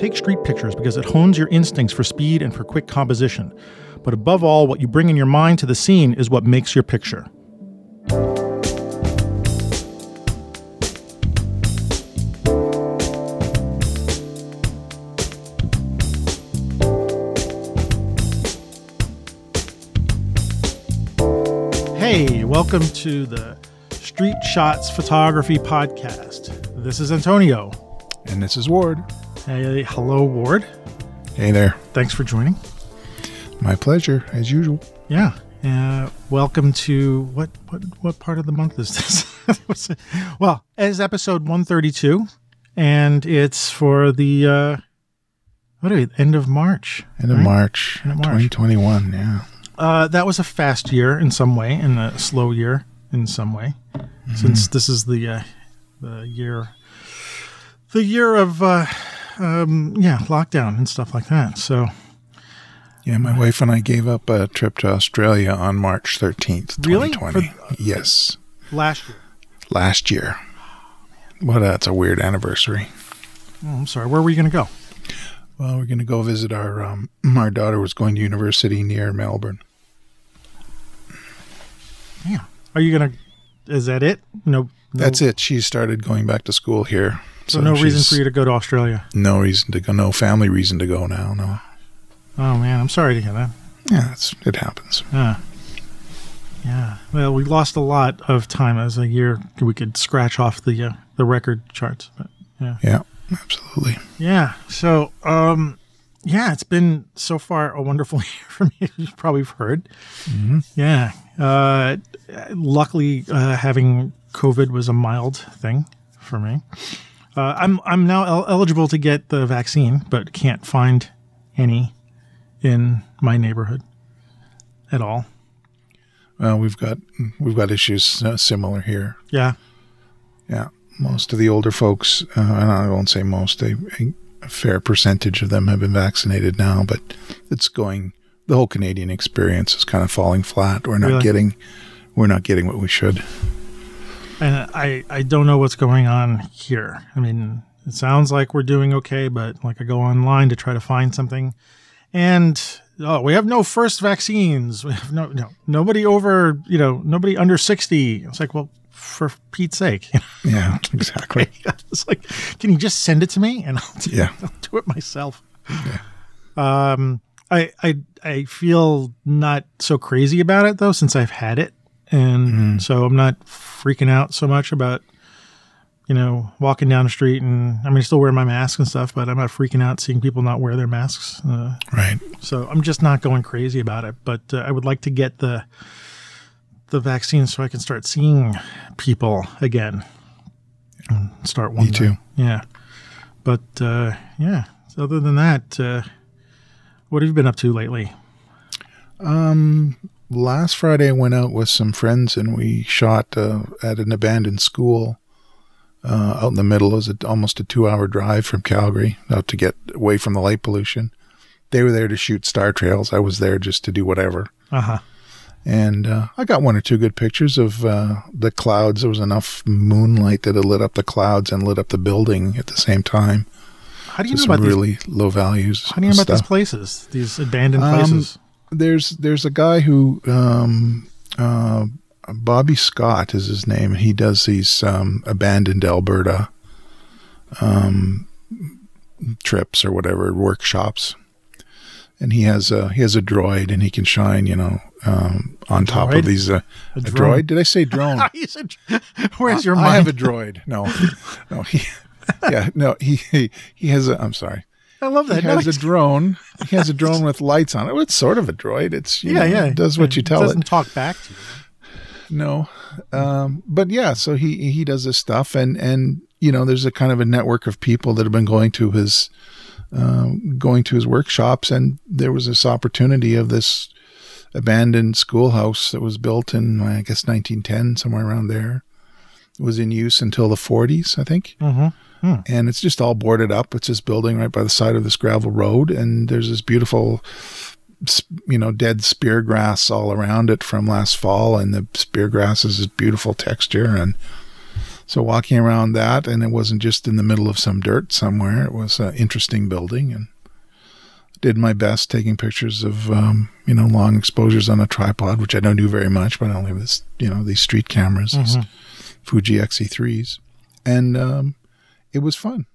Take street pictures because it hones your instincts for speed and for quick composition. But above all, what you bring in your mind to the scene is what makes your picture. Hey, welcome to the Street Shots Photography Podcast. This is Antonio. And this is Ward. Hey, hello, Ward. Hey there. Thanks for joining. My pleasure, as usual. Yeah. Uh, welcome to what what what part of the month is this? well, it's episode one thirty two, and it's for the uh, what are we, end of March. End of right? March, End of March. twenty twenty one. Yeah. Uh, that was a fast year in some way, and a slow year in some way, since this is the uh, the year the year of uh, um, yeah lockdown and stuff like that. So Yeah, my wife and I gave up a trip to Australia on March thirteenth, Really? twenty twenty. Yes, last year. last year. What? That's a weird anniversary. Oh, I'm sorry. Where were you going to go? Well, we're going to go visit our um, our daughter was going to university near Melbourne. Yeah. Are you gonna? Is that it? No. no That's it. She started going back to school here. So, no reason for you to go to Australia. No reason to go. No family reason to go now. No. Oh man, I'm sorry to hear that. Yeah, it's, it happens. Yeah. Yeah. Well, we lost a lot of time as a year. We could scratch off the uh, the record charts. But Yeah, Yeah, absolutely. yeah. So, um, yeah, it's been so far a wonderful year for me. as You probably heard. Yeah. Uh, luckily, uh, having COVID was a mild thing for me. Uh, I'm I'm now el- eligible to get the vaccine, but can't find any in my neighborhood at all. Well, we've got we've got issues uh, similar here. Yeah. Yeah, most of the older folks, uh, and I won't say most, a, a fair percentage of them have been vaccinated now, but it's going. The whole Canadian experience is kind of falling flat. We're not Really? getting, we're not getting what we should. And I, I don't know what's going on here. I mean, it sounds like we're doing okay, but like I go online to try to find something, and oh, we have no first vaccines. We have no no nobody over you know nobody under sixty. It's like well, for Pete's sake, Yeah, exactly. it's like can you just send it to me and I'll do, Yeah. I'll do it myself. Yeah. Um, I I I feel not so crazy about it though since I've had it, and so I'm not freaking out so much about you know walking down the street and I mean still wear my mask and stuff, but I'm not freaking out seeing people not wear their masks. Uh, Right. so I'm just not going crazy about it. But uh, I would like to get the the vaccine so I can start seeing people again. And start one. too. Yeah. But uh, yeah. So other than that, uh, what have you been up to lately? Um, last Friday I went out with some friends and we shot uh, at an abandoned school uh, out in the middle. It was a, almost a two-hour drive from Calgary out to get away from the light pollution. They were there to shoot star trails. I was there just to do whatever. Uh huh. And uh, I got one or two good pictures of uh, the clouds. There was enough moonlight that it lit up the clouds and lit up the building at the same time. How do you So know some about these? really low values. How do you know about these places? These abandoned Um, places. There's there's a guy who um, uh, Bobby Scott is his name. He does these um, abandoned Alberta um, trips or whatever workshops, and he has a he has a droid and he can shine you know um, on top of these uh, A a, droid. Did I say drone? Said- Where's your mind? I have a droid. No, no. He, yeah, no. He, he he has a. I'm sorry. I love that. He has No, a drone. He has a drone with lights on it. Well, it's sort of a droid. It's you yeah, know, yeah. It does what you tell it. doesn't talk back to you. No, um, but yeah. So he he does this stuff, and and you know, there's a kind of a network of people that have been going to his um, going to his workshops, and there was this opportunity of this abandoned schoolhouse that was built in I guess 1910 somewhere around there. It was in use until the 40s, I think Mm-hmm. And it's just all boarded up. It's this building right by the side of this gravel road, and there's this beautiful, you know, dead spear grass all around it from last fall, and the spear grass is this beautiful texture, and So walking around that, and it wasn't just in the middle of some dirt somewhere. It was an interesting building, and did my best taking pictures of um, you know long exposures on a tripod, which I don't do very much, but I only have this you know these street cameras, these Fuji XE3s, and um, it was fun.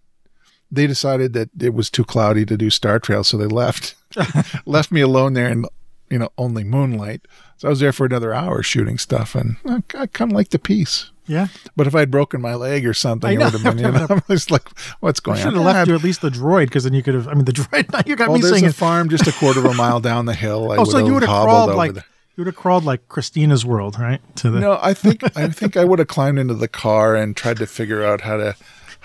They decided that it was too cloudy to do Star Trail, so they left left me alone there in you know only moonlight. So I was there for another hour shooting stuff, and I, I kind of liked the piece. Yeah. But if I'd broken my leg or something, I it know. would have been. You know, I was like, "What's I going should on?" have left you at least the droid because then you could have. I mean, the droid. You got Oh, me there's saying a it. farm just a quarter of a mile down the hill. I Oh, so you would have crawled like there. you would have crawled like Christina's world, right? To the No, I think I think I would have climbed into the car and tried to figure out how to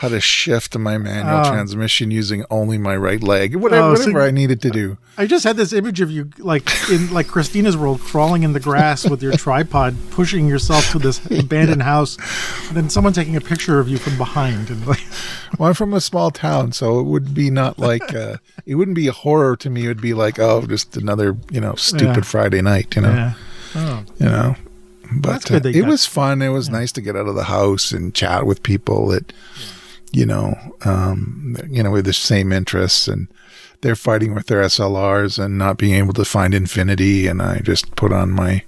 how to shift my manual Oh. transmission using only my right leg. Whatever, Oh, so- whatever I needed to do. I just had this image of you like in like Christina's world, crawling in the grass with your tripod, pushing yourself to this abandoned house, and then someone taking a picture of you from behind, and like, Well, I'm from a small town, so it would be not like uh, it wouldn't be a horror to me. It would be like, oh, just another you know stupid Yeah. Friday night, you know, yeah. Oh, you know. But uh, it got- was fun. It was nice to get out of the house and chat with people that, you know, um, you know, with the same interests and they're fighting with their SLRs and not being able to find infinity. And I just put on my,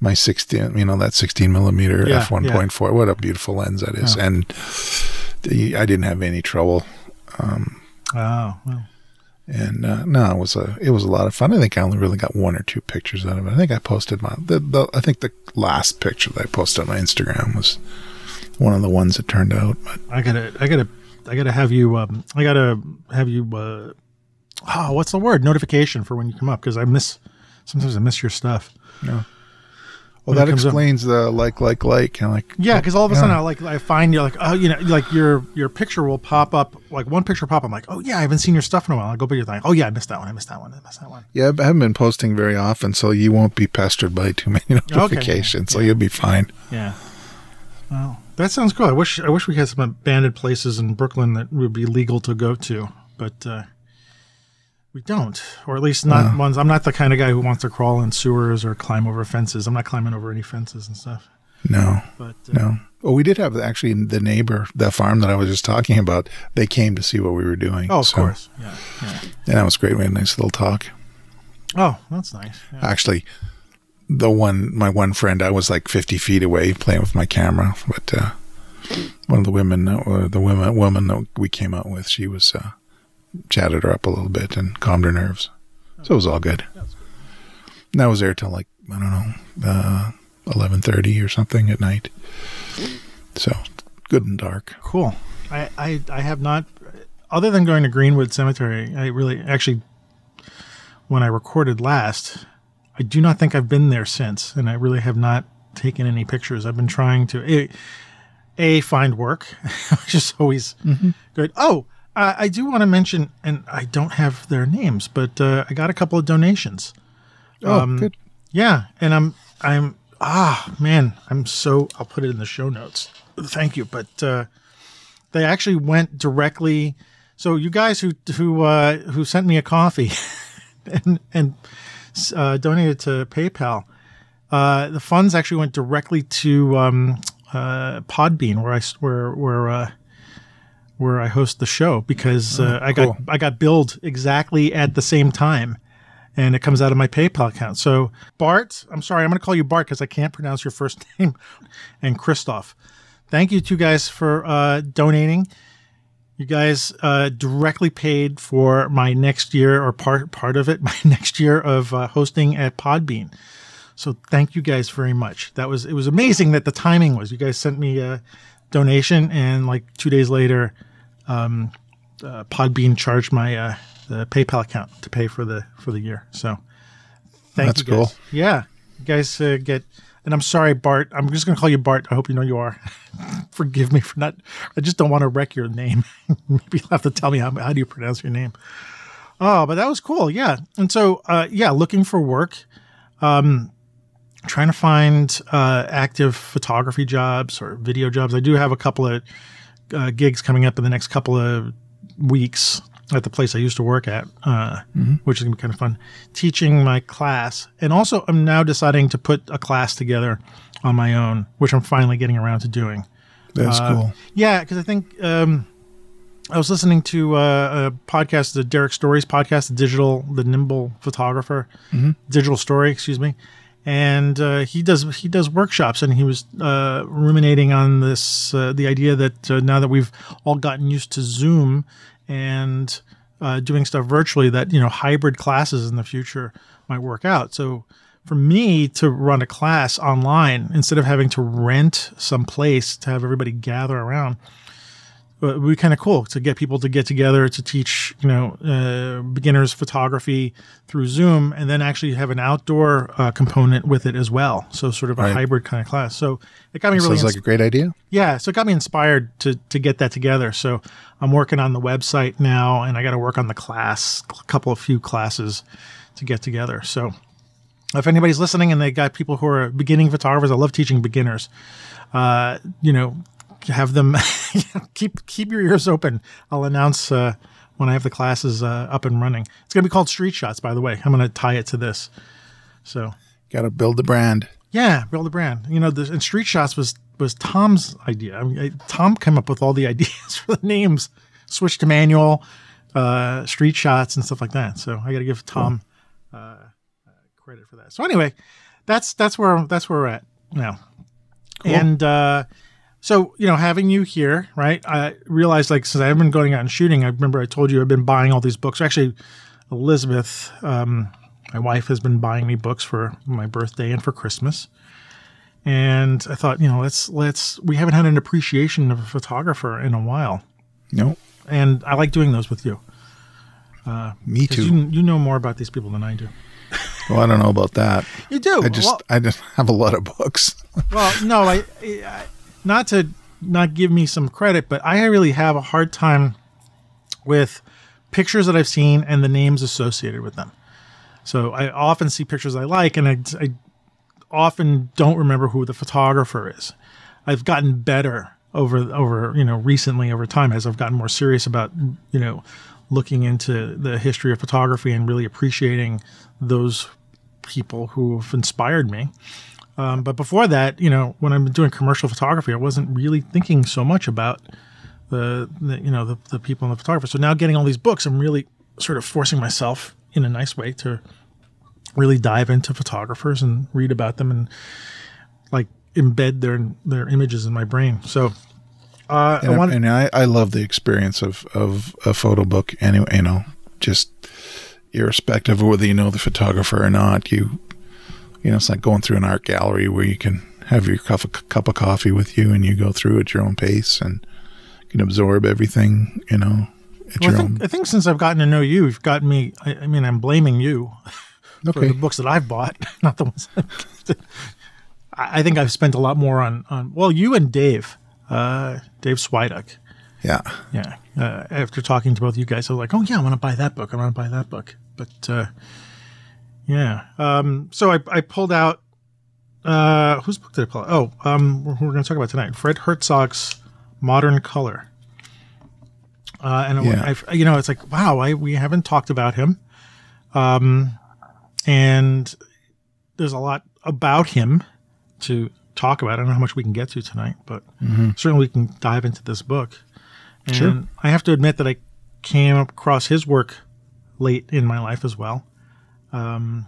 my 16, you know, that 16 millimeter Yeah, f1.4. What a beautiful lens that is. And the, I didn't have any trouble. oh, well. And uh, no, it was a it was a lot of fun. I think I only really got one or two pictures out of it. I think I posted my the, the I think the last picture that I posted on my Instagram was one of the ones that turned out. But I gotta, I gotta, I gotta have you. Um, I gotta have you. Uh, oh, what's the word? Notification for when you come up because I miss. Sometimes I miss your stuff. Yeah. well, When that comes up- explains the like like like and like Yeah, because all of a Yeah. sudden I like I find you like oh you know like your your picture will pop up like one picture pop. I'm like oh yeah I haven't seen your stuff in a while. I go back your thing. Oh yeah I missed that one. I missed that one. I missed that one. yeah. I haven't been posting very often, so you won't be pestered by too many notifications. So you'll be fine. Yeah. Well, that sounds cool. I wish I wish we had some abandoned places in Brooklyn that would be legal to go to, but uh, we don't, or at least not ones. I'm not the kind of guy who wants to crawl in sewers or climb over fences. I'm not climbing over any fences and stuff. No, But uh, no. Well, we did have actually the neighbor, the farm that I was just talking about. They came to see what we were doing. oh, of so- course, yeah, yeah. and that was great. We had a nice little talk. Oh, that's nice. Yeah. actually the one my one friend i was like 50 feet away playing with my camera but uh one of the women uh, or the women woman that we came out with she was uh chatted her up a little bit and calmed her nerves so it was all good and I was there till like i don't know uh 11:30 or something at night so good and dark Cool. I, I I have not, other than going to Greenwood Cemetery. I really actually, when I recorded last, I do not think I've been there since, and I really have not taken any pictures. I've been trying to a, a find work, which is always good. Oh, uh, I do want to mention, and I don't have their names, but uh, I got a couple of donations. oh Um, good Yeah, and I'm I'm ah man, I'm so I'll put it in the show notes. Thank you, but uh, they actually went directly. So you guys who who uh, who sent me a coffee and and uh, donated to PayPal, uh, the funds actually went directly to um, uh, Podbean, where I where where uh, where I host the show because uh, I got. I got billed exactly at the same time and it comes out of my PayPal account. So Bart, I'm sorry, I'm going to call you Bart because I can't pronounce your first name, and Christoph. Thank you two guys for uh, donating. You guys uh, directly paid for my next year or part part of it, my next year of uh, hosting at Podbean. So thank you guys very much. That was it was amazing that the timing was. You guys sent me a donation, and like two days later, um, uh, Podbean charged my uh, the PayPal account to pay for the for the year. So thank That's you guys. cool. Yeah, you guys uh, get. And I'm sorry, Bart. I'm just going to call you Bart. I hope you know you are. Forgive me for not. I just don't want to wreck your name. Maybe you'll have to tell me how, how do you pronounce your name. Oh, but that was cool. Yeah. And so, uh, yeah, looking for work, um, trying to find uh, active photography jobs or video jobs. I do have a couple of uh, gigs coming up in the next couple of weeks at the place I used to work at, uh, which is gonna be kind of fun. Teaching my class, and also I'm now deciding to put a class together on my own, which I'm finally getting around to doing. That's Uh, cool. Yeah, because I think um, I was listening to uh, a podcast, the Derrick Story's podcast, the digital, the nimble photographer, digital story, excuse me, and uh, he does he does workshops, and he was uh, ruminating on this uh, the idea that uh, now that we've all gotten used to Zoom and uh, doing stuff virtually, that you know hybrid classes in the future might work out. So for me to run a class online instead of having to rent some place to have everybody gather around would be kind of cool to get people to get together to teach you know uh, beginners photography through zoom and then actually have an outdoor uh, component with it as well so sort of a Right. hybrid kind of class so it got me really Sounds like a great idea. yeah, so it got me inspired to to get that together. So I'm working on the website now, and I got to work on the class, a couple of few classes to get together. So if anybody's listening and they got people who are beginning photographers, I love teaching beginners. Uh, you know, have them keep keep your ears open. I'll announce uh, when I have the classes uh, up and running. It's going to be called Street Shots, by the way. I'm going to tie it to this. So Got to build the brand. yeah, build the brand. You know, the and Street Shots was was Tom's idea. I mean, I, Tom came up with all the ideas for the names. Switch to manual, uh, Street Shots, and stuff like that. So I got to give Tom uh, uh, credit for that. So anyway, that's that's where that's where we're at now. And uh, so you know, having you here, right? I realized like since I've been going out and shooting, I remember I told you I've been buying all these books. Actually, Elizabeth, um, my wife, has been buying me books for my birthday and for Christmas. And I thought, you know, let's let's we haven't had an appreciation of a photographer in a while, No, and I like doing those with you. Uh, me too. You, you know more about these people than I do. well, I don't know about that. You do. I just well, I just have a lot of books. well, no, I, I not to not give me some credit, but I really have a hard time with pictures that I've seen and the names associated with them. So I often see pictures I like, and I, I often don't remember who the photographer is. I've gotten better over over you know recently over time as I've gotten more serious about you know looking into the history of photography and really appreciating those people who have inspired me. Um, but before that, you know, when I'm doing commercial photography, I wasn't really thinking so much about the, the you know the, the people and the photographer. So now getting all these books, I'm really sort of forcing myself in a nice way to really dive into photographers and read about them and like embed their their images in my brain. So uh, I And, want and I, I love the experience of, of a photo book anyway, you know, just irrespective of whether you know the photographer or not, you, you know, it's like going through an art gallery where you can have your cup of, cup of coffee with you and you go through at your own pace and can absorb everything, you know, at well, I your think own. I think since I've gotten to know you, you've gotten me. I, I mean, I'm blaming you for Okay. the books that I've bought, not the ones. I I think I've spent a lot more on on well, you and Dave, uh, Dave Swiduk. Yeah. Yeah. Uh, after talking to both you guys, I was like, oh yeah, I want to buy that book. I want to buy that book. But uh, yeah. Um, so I, I pulled out. Uh, whose book did I pull out? Oh, um, we're, we're going to talk about tonight. Fred Herzog's Modern Color. Uh, and Yeah. I, you know, it's like, wow, I, we haven't talked about him. Um, and there's a lot about him to talk about. I don't know how much we can get to tonight, but certainly we can dive into this book. And Sure. I have to admit that I came across his work late in my life as well. Um,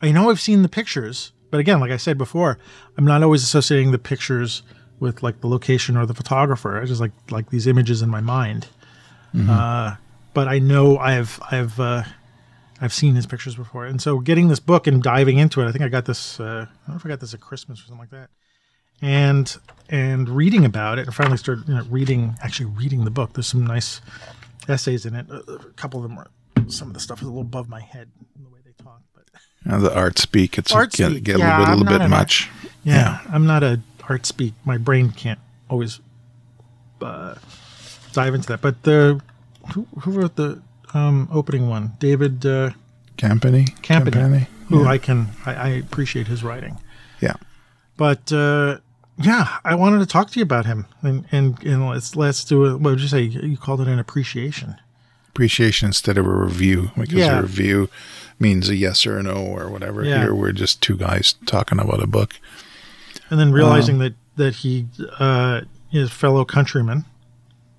I know I've seen the pictures, but again, like I said before, I'm not always associating the pictures with like the location or the photographer. I just like like these images in my mind. Uh, but I know I've I've uh, I've seen his pictures before, and so getting this book and diving into it, I think I got this. Uh, I don't know if I got this at Christmas or something like that, and and reading about it, and finally started you know, reading actually reading the book. There's some nice essays in it. A, couple of them are some of the stuff is a little above my head in the way they talk, but Uh, the art speak, it's Art get, speak, get yeah, a little, little bit art- much. yeah, I'm not a art speak. My brain can't always uh, dive into that. But the who, who wrote the um, opening one? David uh, Campany. Campany, who Yeah. I can I, I appreciate his writing. yeah. But uh, yeah, I wanted to talk to you about him, and and, and let's let's do it. what would you say? You called it an appreciation. Appreciation instead of a review because Yeah. a review means a yes or a no or whatever. Yeah. Here we're just two guys talking about a book. and then realizing that that he uh, his fellow countrymen.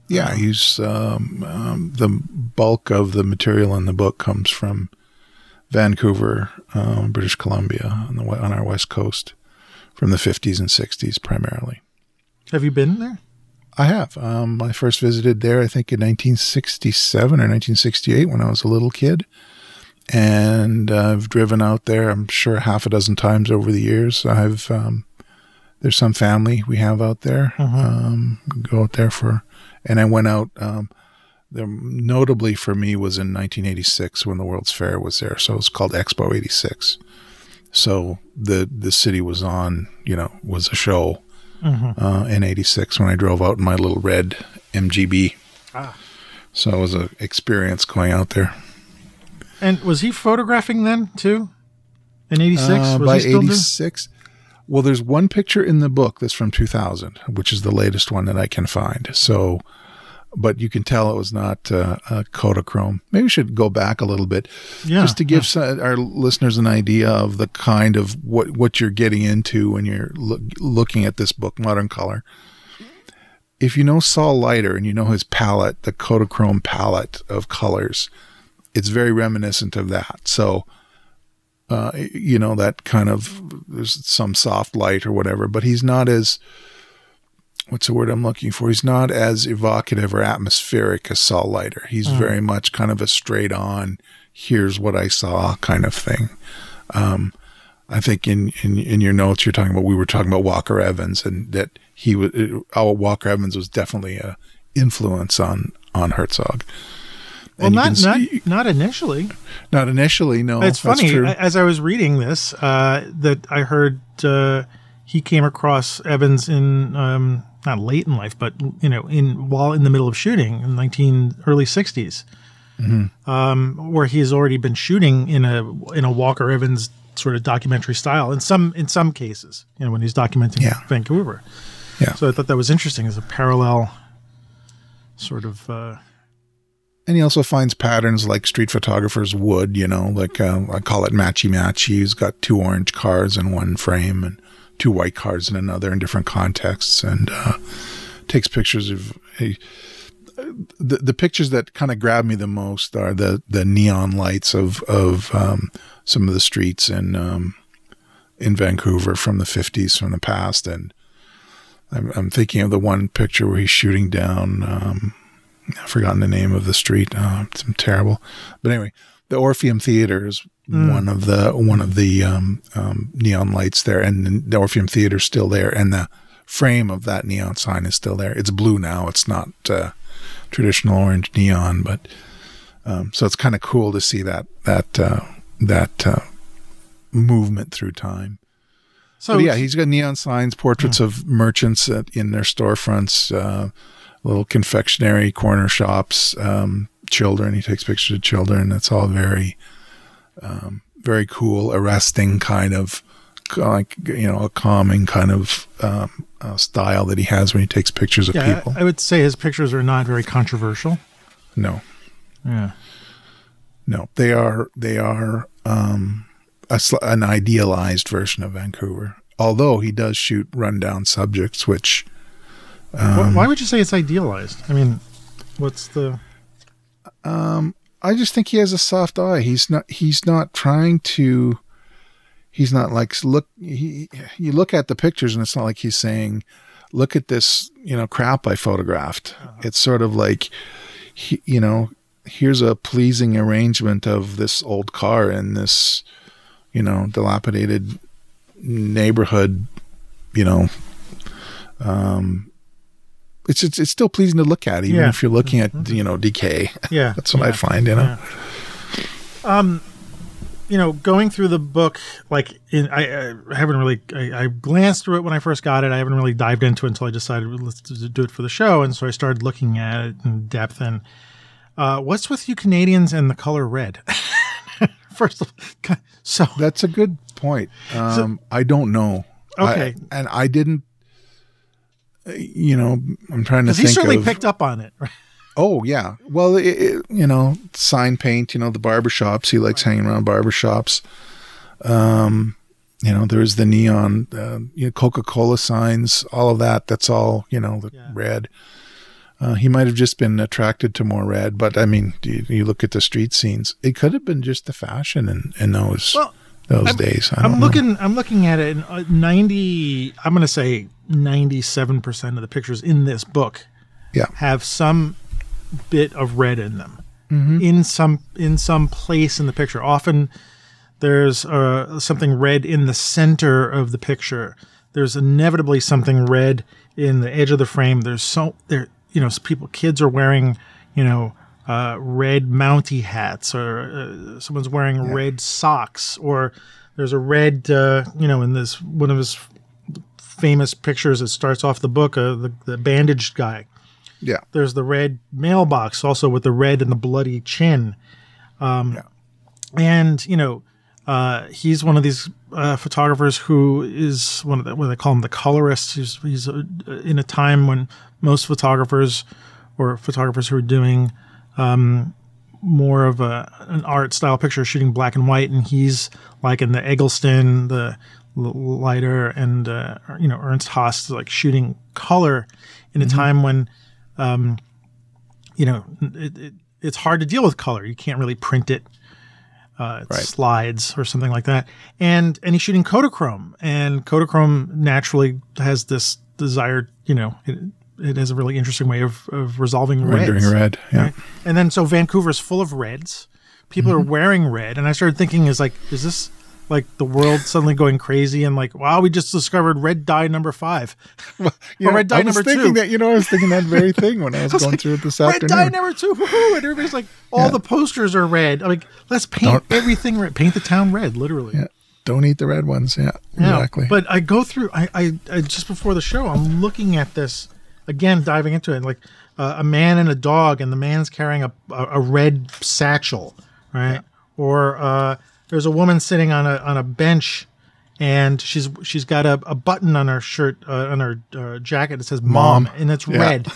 Yeah, he's um, um, the bulk of the material in the book comes from Vancouver, um, British Columbia, on the on our west coast, from the 50s and 60s primarily. Have you been there? I have. Um, I first visited there, I think, in 1967 or 1968 when I was a little kid. And I've driven out there, I'm sure, half a dozen times over the years. I've, um, there's some family we have out there. Um, go out there for, and I went out, um, there, notably for me was in 1986 when the World's Fair was there. So it was called Expo 86. So the, the city was on, you know, was a show uh, in '86 when I drove out in my little red MGB. Ah. So it was an experience going out there. And was he photographing then too? In '86, Uh, by he still doing? '86, well, there's one picture in the book that's from 2000, which is the latest one that I can find. So, but you can tell it was not uh, a Kodachrome. Maybe we should go back a little bit Yeah, just to give some, our listeners an idea of the kind of what what you're getting into when you're look, looking at this book, Modern Color. If you know Saul Leiter and you know his palette, the Kodachrome palette of colors, it's very reminiscent of that. So, uh, you know that kind of there's some soft light or whatever, but he's not as what's the word I'm looking for? He's not as evocative or atmospheric as Saul Leiter. He's very much kind of a straight on, here's what I saw kind of thing. Um, I think in, in in your notes you're talking about we were talking about Walker Evans and that he was oh, Walker Evans was definitely a influence on on Herzog. Well, And you not not not initially. not initially. No, it's funny as I was reading this uh, that I heard uh, he came across Evans in um, not late in life, but you know, in while in the middle of shooting in nineteen early 60s Mm-hmm. um, where he has already been shooting in a in a Walker Evans sort of documentary style. In some in some cases, you know, when he's documenting Yeah. Vancouver. Yeah. So I thought that was interesting as a parallel sort of. Uh, And he also finds patterns like street photographers would, you know, like uh, I call it matchy matchy. He's got two orange cars in one frame and two white cards in another in different contexts, and uh, takes pictures of. He, the the pictures that kind of grab me the most are the the neon lights of of um, some of the streets in um, in Vancouver from the fifties from the past, and I'm, I'm thinking of the one picture where he's shooting down. Um, I've forgotten the name of the street. Uh, it's terrible, but anyway, the Orpheum Theater is one of the one of the um, um, neon lights there, and the Orpheum Theater is still there, and the frame of that neon sign is still there. It's blue now. It's not uh, traditional orange neon, but um, so it's kind of cool to see that that uh, that uh, movement through time. so But yeah, he's got neon signs, portraits of merchants at, in their storefronts, uh, little confectionery corner shops, um, children. He takes pictures of children. It's all very, um, very cool, arresting kind of, like you know, a calming kind of um, uh, style that he has when he takes pictures of yeah, people. I, I would say his pictures are not very controversial. no, Yeah. no, they are they are um, a, an idealized version of Vancouver. Although he does shoot rundown subjects, which Wh- Why would you say it's idealized? I mean, what's the I just think he has a soft eye. He's not. He's not trying to. He's not like look. He you look at the pictures and it's not like he's saying, "Look at this, you know, crap I photographed." It's sort of like, he, you know, here's a pleasing arrangement of this old car in this, you know, dilapidated neighborhood. You know, um, it's it's, it's still pleasing to look at, even Yeah. if you're looking at you know decay. yeah? That's what I find, you know. Um, you know, going through the book, like in, I, I haven't really, I, I glanced through it when I first got it. I haven't really dived into it until I decided let's do it for the show, and so I started looking at it in depth. And uh, what's with you Canadians and the color red? First of all, so That's a good point. Um, I don't know. Okay. I- and I didn't. You know, I'm trying to because he certainly of. picked up on it. Right? oh yeah, well, it, it, you know, sign paint. You know, the barber shops. He likes hanging around barber shops. Um, you know, there's the neon, uh, you know, Coca-Cola signs, all of that. That's all, you know, the Yeah. red. Uh, he might have just been attracted to more red, but I mean, you, you look at the street scenes. It could have been just the fashion in, in those Well, those I'm- days. I don't I'm know. looking. I'm looking at it. And uh, ninety. I'm going to say ninety-seven percent of the pictures in this book Yeah. have some bit of red in them. In some in some place in the picture. Often there's uh, something red in the center of the picture. There's inevitably something red in the edge of the frame. There's so there. You know, people, kids are wearing. You know. Uh, red Mountie hats, or uh, someone's wearing red socks, or there's a red, uh, you know, in this one of his famous pictures that starts off the book, uh, the, the bandaged guy. Yeah. There's the red mailbox, also with the red and the bloody chin. Um, Yeah. And, you know, uh, he's one of these uh, photographers who is one of the, what they call him, the colorists. He's, he's in a time when most photographers or photographers who are doing um, more of a, an art style picture, shooting black and white, and he's like in the Eggleston, the Leiter, and uh, you know Ernst Haas, is like shooting color in a time when, um, you know, it, it, it's hard to deal with color. You can't really print it. Uh, Right. slides or something like that, and and he's shooting Kodachrome, and Kodachrome naturally has this desired, you know, it, has a really interesting way of, of resolving Rendering reds. red. Yeah. Right? And then so Vancouver's full of reds. People Mm-hmm. are wearing red, and I started thinking, is like, is this like the world suddenly going crazy and like, wow, we just discovered red dye number five, You know, red dye I was number thinking two. that, you know, I was thinking that very thing when I was going through it this red dye number two, woohoo! and everybody's like, all Yeah. the posters are red. I'm like, let's paint Don't- everything red, paint the town red, literally. Yeah. Don't eat the red ones. Yeah. Yeah, Exactly. But I go through. I, I, I just before the show, I'm looking at this again, diving into it, like uh, a man and a dog, and the man's carrying a a, a red satchel, right? Or uh, there's a woman sitting on a on a bench, and she's she's got a, a button on her shirt uh, on her uh, jacket that says "mom,", Mom. and it's Yeah. red.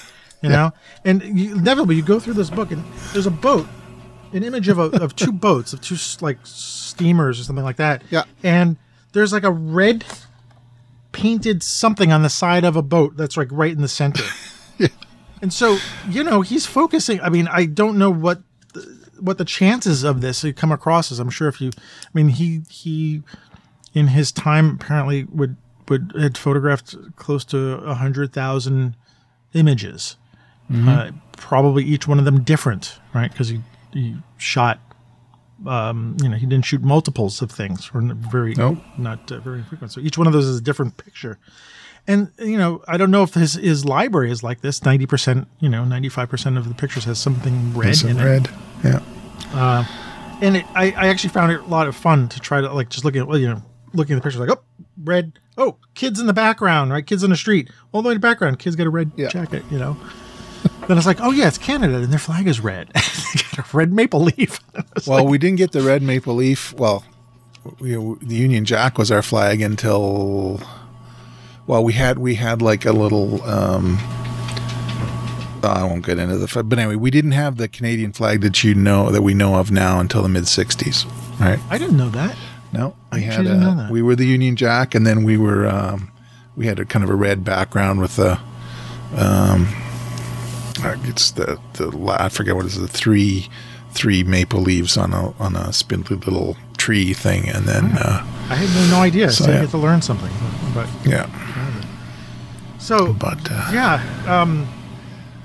You know, and you, inevitably you go through this book, and there's a boat, an image of a, of two boats, of two like steamers or something like that. Yeah. and there's like a red painted something on the side of a boat that's like right in the center. And so, you know, he's focusing. I mean, I don't know what the, what the chances of this come across as. I'm sure if you, I mean, he he in his time apparently would would had photographed close to a hundred thousand images. Uh, probably each one of them different, right? Because he he shot. Um, you know, he didn't shoot multiples of things, or very Nope. not uh, very frequent. So each one of those is a different picture. And you know, I don't know if his his library is like this. Ninety percent, you know, ninety five percent of the pictures has something red in it. red. Yeah. And it, I, I actually found it a lot of fun to try to like just looking at well, you know, looking at the pictures like oh red oh kids in the background right kids in the street all the way in the background kids got a red Yeah. jacket you know. Then it's like oh yeah it's Canada and their flag is red they got a red maple leaf. Well, like, we didn't get the red maple leaf. Well, we, the Union Jack was our flag until. Well, we had we had like a little. Um, I won't get into the, but anyway, we didn't have the Canadian flag that you know that we know of now until the mid '60s, right? I didn't know that. No, we actually had didn't know a, that. we were the Union Jack, and then we were um, we had a kind of a red background with the um, uh, it's the the I forget what it is the three three maple leaves on a on a spindly little tree thing, and then uh, I had no idea. So, So, I yeah. get to learn something. But yeah, so but uh, yeah, um,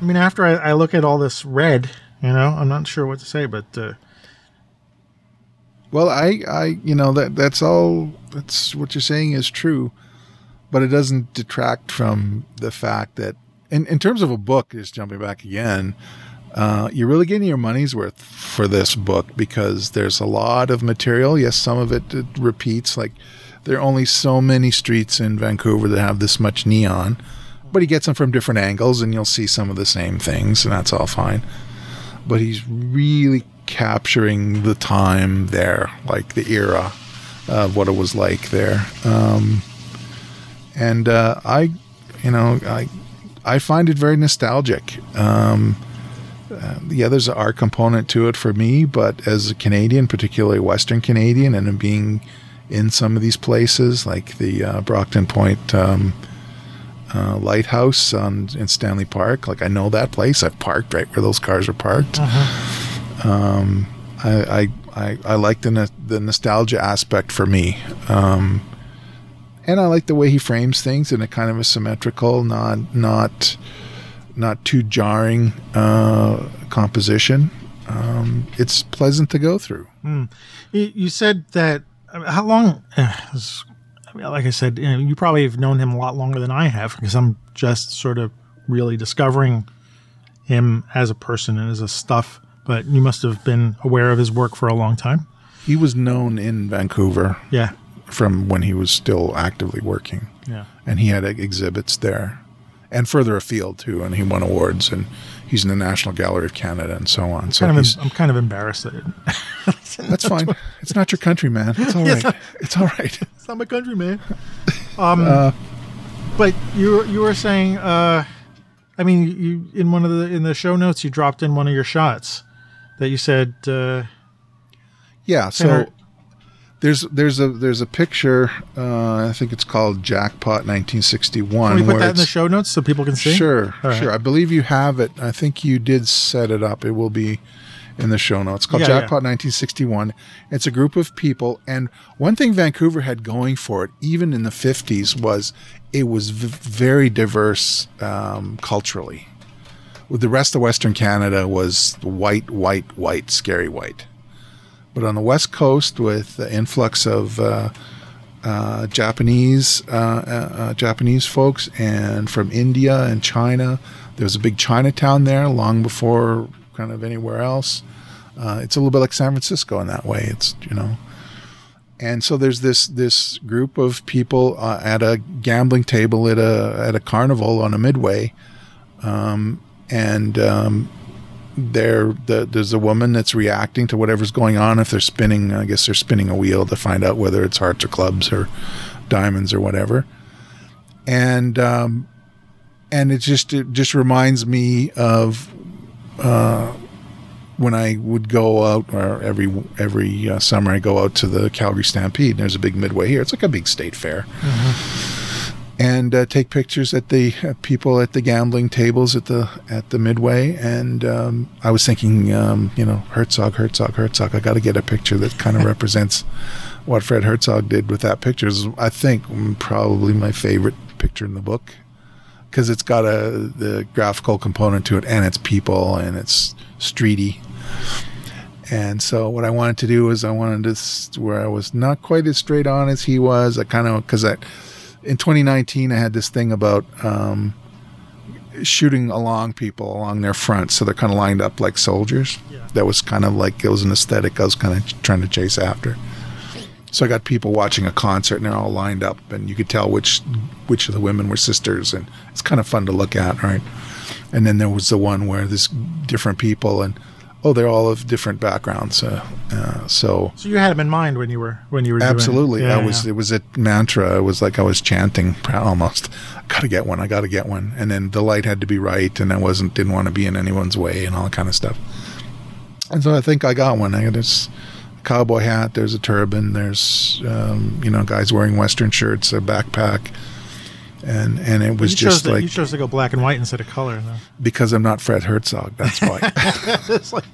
I mean, after I, I look at all this red, you know, I'm not sure what to say, but uh, Well, I, I, you know that that's all. That's what you're saying is true, but it doesn't detract from the fact that, in in terms of a book, just jumping back again, uh, you're really getting your money's worth for this book because there's a lot of material. Yes, some of it, it repeats. Like there are only so many streets in Vancouver that have this much neon, but he gets them from different angles, and you'll see some of the same things, and that's all fine but he's really capturing the time there, like the era of what it was like there. Um, and uh, I, you know, I, I find it very nostalgic. Um, uh, yeah, there's an art component to it for me, but as a Canadian, particularly Western Canadian, and being in some of these places, like the uh, Brockton Point um, uh, Lighthouse on in Stanley Park. Like I know that place. I've parked right where those cars are parked. Um, I, I I I like the no- the nostalgia aspect for me. Um, and I like the way he frames things in a kind of a symmetrical, not not not too jarring uh, composition. Um, it's pleasant to go through. You, you said that. How long? I mean, like I said, you, know, you probably have known him a lot longer than I have because I'm just sort of really discovering him as a person and as a stuff. But you must have been aware of his work for a long time. He was known in Vancouver Yeah. From when he was still actively working, Yeah. and he had exhibits there, and further afield too. And he won awards, and he's in the National Gallery of Canada, and so on. So Kind of, I'm kind of embarrassed that that's fine. It's not your country, man. It's all right. It's all right. it's not my country, man. Um, but you were- you were saying, uh, I mean, you in one of the in the show notes you dropped in one of your shots that you said. Uh, Yeah. So there's there's a there's a picture. Uh, I think it's called Jackpot 1961. Can we put that in the show notes so people can see? Sure, right. sure. I believe you have it. I think you did set it up. It will be in the show notes. It's called Yeah, yeah. Jackpot 1961. It's a group of people, and one thing Vancouver had going for it, even in the 50s, was it was v- very diverse um, culturally. With the rest of Western Canada was white, white, white, scary white. But on the West Coast, with the influx of uh, uh, Japanese uh, uh, Japanese folks and from India and China. There was a big Chinatown there long before kind of anywhere else. It's a little bit like San Francisco in that way. It's you know, and so there's this this group of people uh, at a gambling table at a at a carnival on a midway, um, and um, there the, there's a woman that's reacting to whatever's going on. If they're spinning, I guess they're spinning a wheel to find out whether it's hearts or clubs or diamonds or whatever. And um, and it just it just reminds me of uh, when I would go out, or every every uh, summer I go out to the Calgary Stampede. And there's a big midway here. It's like a big state fair and uh, take pictures at the uh, people at the gambling tables at the at the midway. And um, I was thinking, um, you know, Herzog, Herzog, Herzog. I got to get a picture that kind of represents what Fred Herzog did with that picture. Is, I think mm, probably my favorite picture in the book because it's got a the graphical component to it, and it's people, and it's streety. And so what I wanted to do is I wanted to where I was not quite as straight on as he was. I kind of because I in 2019 I had this thing about um, shooting along people along their front, so they're kind of lined up like soldiers. Yeah. That was kind of like it was an aesthetic I was kind of trying to chase after. So I got people watching a concert and they're all lined up, and you could tell which which of the women were sisters, and it's kind of fun to look at, right? And then there was the one where there's different people, and oh, they're all of different backgrounds. Uh, uh, so So you had them in mind when you were when you were absolutely, Yeah, I was. yeah. It was a mantra. It was like I was chanting almost. I gotta get one. I gotta get one. And then the light had to be right, and I wasn't didn't want to be in anyone's way, and all that kind of stuff. And so I think I got one. I got this cowboy hat. There's a turban. There's um, you know guys wearing western shirts, a backpack, and and it was you just to, like you chose to go black and white instead of color. though. because I'm not Fred Herzog. That's why. it's like,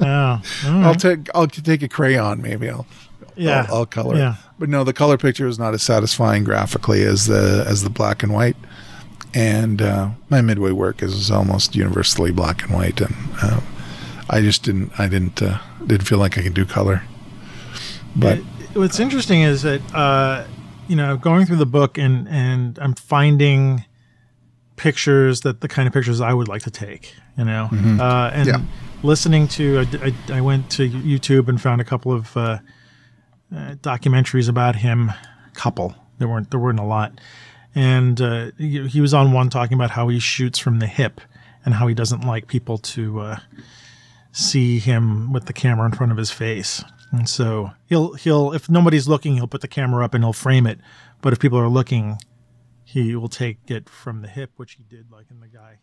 oh, I'll take I'll take a crayon. Maybe I'll yeah, I'll, I'll color. Yeah. But no, the color picture is not as satisfying graphically as the as the black and white. And uh, my midway work is almost universally black and white, and uh, I just didn't I didn't uh, didn't feel like I could do color. But It- what's interesting is that uh, you know going through the book and and I'm finding pictures that the kind of pictures I would like to take. You know, uh, and Yeah. listening to I, I, I went to YouTube and found a couple of uh, uh, documentaries about him. Couple there weren't there weren't a lot, and uh, he, he was on one talking about how he shoots from the hip and how he doesn't like people to. Uh, see him with the camera in front of his face. And so he'll he'll if nobody's looking, he'll put the camera up and he'll frame it. But if people are looking, he will take it from the hip, which he did like in the guy,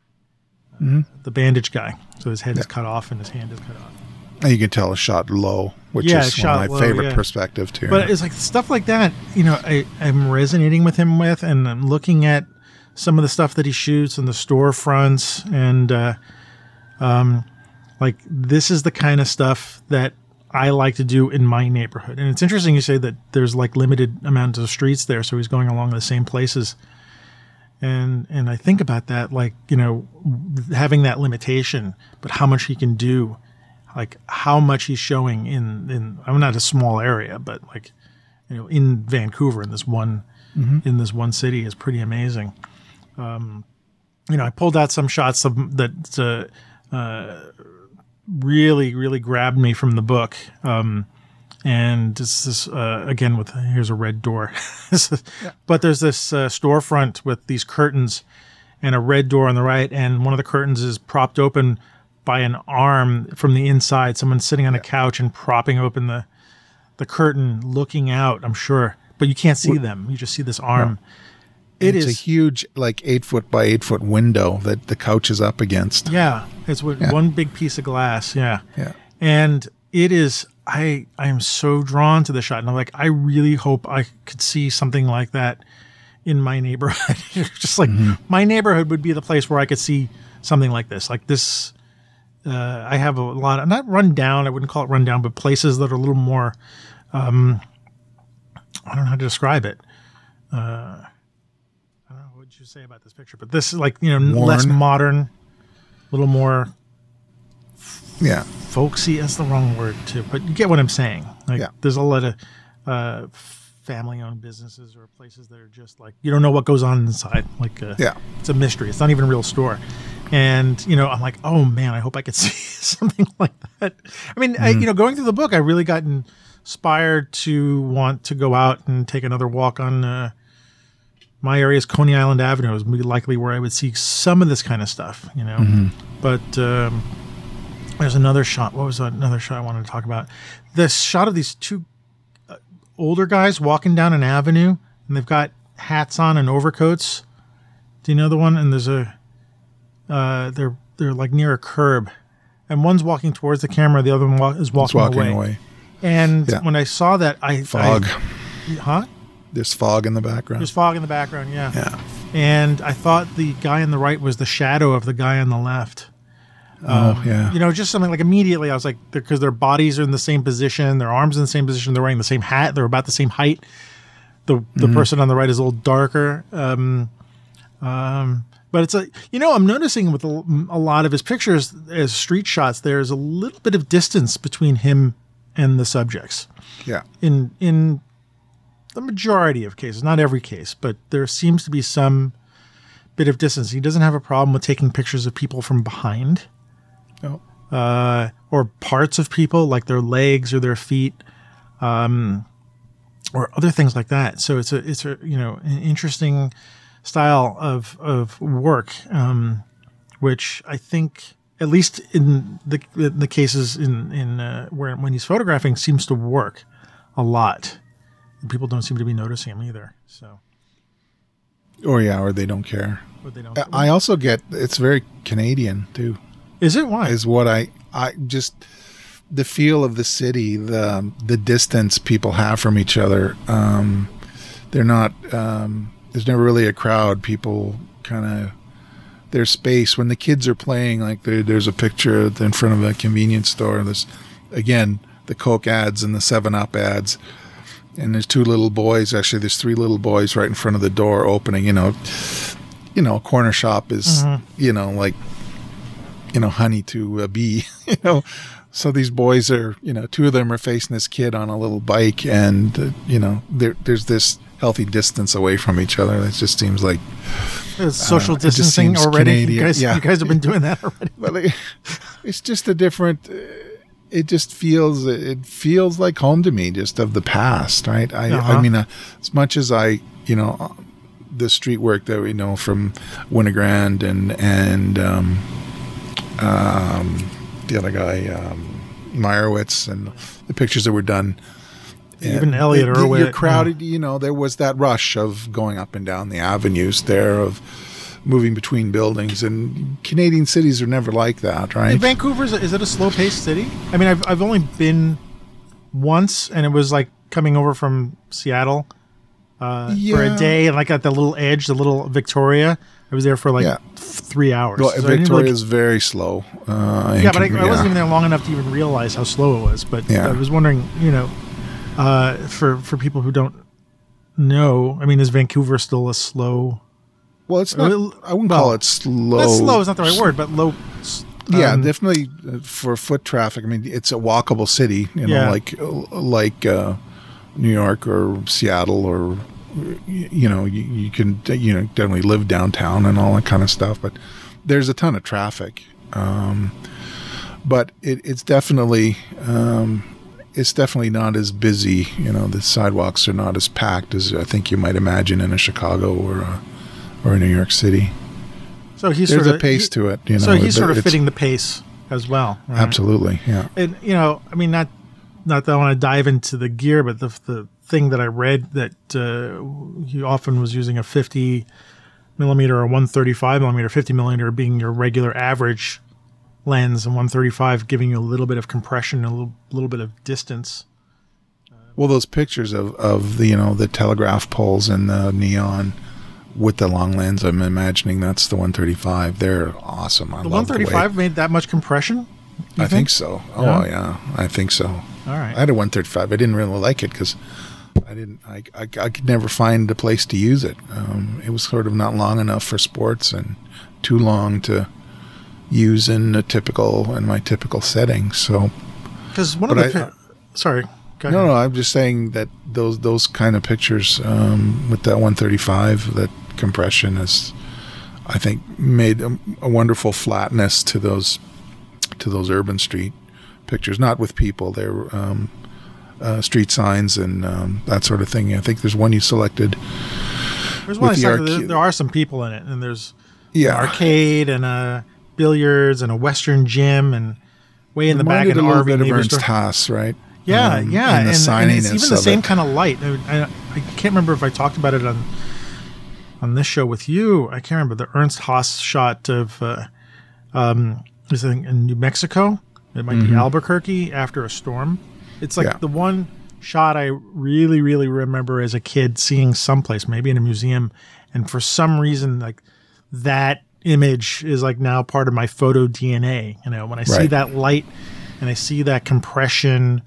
uh, the bandage guy. So his head is cut off and his hand is cut off. And you can tell a shot low, which Yeah, is one of my low, favorite yeah. perspective too. But it's like stuff like that, you know, I, I'm resonating with him with, and I'm looking at some of the stuff that he shoots in the storefronts, and uh, um, like this is the kind of stuff that I like to do in my neighborhood. And it's interesting you say that there's like limited amounts of streets there, so he's going along the same places. And and I think about that, like you know, having that limitation, but how much he can do, like how much he's showing in in I'm not a small area, but like you know in Vancouver in this one in this one city is pretty amazing. Um, you know, I pulled out some shots of, that uh, uh, really really grabbed me from the book. Um, and this is uh, again with here's a red door, is- but there's this uh, storefront with these curtains and a red door on the right, and one of the curtains is propped open by an arm from the inside. Someone's sitting on a couch and propping open the the curtain, looking out. I'm sure, but you can't see them. You just see this arm. It it's is, a huge, like eight foot by eight foot window that the couch is up against. yeah. It's with Yeah. one big piece of glass. Yeah. Yeah. and it is i i am so drawn to the shot and i'm like i really hope i could see something like that in my neighborhood just like my neighborhood would be the place where i could see something like this like this uh, i have a lot of not run down i wouldn't call it run down but places that are a little more um i don't know how to describe it uh i don't know what would you say about this picture but this is like you know less modern a little more Yeah. folksy. That's the wrong word too but you get what i'm saying. Like Yeah. there's a lot of uh family owned businesses or places that are just like you don't know what goes on inside. Like uh, Yeah. it's a mystery. It's not even a real store. And you know i'm like oh man i hope i could see something like that. I mean I, you know going through the book i really got inspired to want to go out and take another walk on uh, my area is coney island avenue is likely where i would see some of this kind of stuff you know but um, there's another shot. What was another shot I wanted to talk about? The shot of these two uh, older guys walking down an avenue, and they've got hats on and overcoats. Do you know the one? And there's a, uh, they're they're like near a curb, and one's walking towards the camera, the other one wa- is walking, walking away. away. And Yeah. when I saw that, I Fog. I, huh? There's fog in the background. There's fog in the background. Yeah. yeah. And I thought the guy on the right was the shadow of the guy on the left. oh, yeah. you know, just something like immediately I was like, because their bodies are in the same position, their arms in the same position, they're wearing the same hat, they're about the same height. The the person on the right is a little darker. Um, um, but it's a, you know, I'm noticing with a, a lot of his pictures as street shots, there's a little bit of distance between him and the subjects yeah. in in the majority of cases, not every case, but there seems to be some bit of distance. He doesn't have a problem with taking pictures of people from behind Oh. uh, or parts of people, like their legs or their feet, um, or other things like that. So it's a it's a you know an interesting style of of work, um, which I think at least in the the cases in in uh, where when he's photographing seems to work a lot. People don't seem to be noticing him either. So, Or, yeah, or they don't care. but they don't. I also get it's very Canadian, too. is it why? is what I I just the feel of the city, the the distance people have from each other. Um, they're not. Um, there's never really a crowd. People kind of their space when the kids are playing. Like there's a picture in front of a convenience store. There's again the Coke ads and the Seven Up ads. And there's two little boys. Actually, there's three little boys right in front of the door opening. You know, you know, a corner shop is you know like you know, honey to a bee, you know. So these boys are, you know, two of them are facing this kid on a little bike, and uh, you know, there's this healthy distance away from each other. It just seems like, It's social know, distancing already. You guys, Yeah. you guys have been doing that already. well, it, it's just a different. Uh, it just feels it feels like home to me, just of the past, right? I, Uh-huh. I mean, uh, as much as I, you know, uh, the street work that we know from Winogrand and and um, um, the other guy, um, Meyerowitz, and the pictures that were done. Even Elliott Erwitt, You're crowded, you know, there was that rush of going up and down the avenues there of moving between buildings. And Canadian cities are never like that, right? Vancouver is, is it a slow paced city? I mean, I've I've only been once, and it was like coming over from Seattle uh, for a day, and like at the little edge, the little Victoria. I was there for like Yeah. three hours. Well, So I didn't, like- Victoria is very slow. Uh, yeah, but I, and- I wasn't even there long enough to even realize how slow it was. But Yeah. I was wondering, you know, uh, for for people who don't know, I mean, is Vancouver still a slow? Well, it's not. I wouldn't well, call it slow. Slow is not the right word, but low. Yeah, um, definitely uh, for foot traffic. I mean, it's a walkable city. You know, Yeah. like like uh, New York or Seattle or you know, you, you can you know definitely live downtown and all that kind of stuff. But there's a ton of traffic. Um, but it, it's definitely um, it's definitely not as busy. You know, the sidewalks are not as packed as I think you might imagine in a Chicago or a, or New York City. so he's There's sort of, a pace he- to it. You know, so he's sort of fitting the pace as well. right? Absolutely, yeah. and you know, I mean, not not that I want to dive into the gear, but the the thing that I read that uh, he often was using a 50 millimeter or 135 millimeter, 50 millimeter being your regular average lens, and 135 giving you a little bit of compression, and a little little bit of distance. Well, those pictures of, of the you know the telegraph poles and the neon with the long lens, I'm imagining that's the 135. They're awesome. I The love the way- 135 made that much compression. I think so. Oh Yeah? yeah, I think so. All right. I had a 135. I didn't really like it because I didn't. I, I, I could never find a place to use it. Um, it was sort of not long enough for sports and too long to use in a typical in my typical setting. So Because one of the I- pi- sorry, No, no, I'm just saying that those those kind of pictures um, with that 135, that compression has, I think, made a, a wonderful flatness to those to those urban street pictures. Not with people, they're um, uh, street signs and um, that sort of thing. I think there's one you selected. There's one I the arca- there, there are some people in it, and there's Yeah, arcade and a billiards and a western gym and way in the back Reminded an RV bit of Ernst store. Haas, right? Yeah, Um, yeah, and the and, and it's even the same it. kind of light. I, I, I can't remember if I talked about it on on this show with you. I can't remember the Ernst Haas shot of uh, um, is it in New Mexico. It might be Albuquerque after a storm. It's like Mm-hmm. Yeah. the one shot I really, really remember as a kid seeing someplace, maybe in a museum, and for some reason, like that image is like now part of my photo DNA. You know, when I see that light and I see that compression,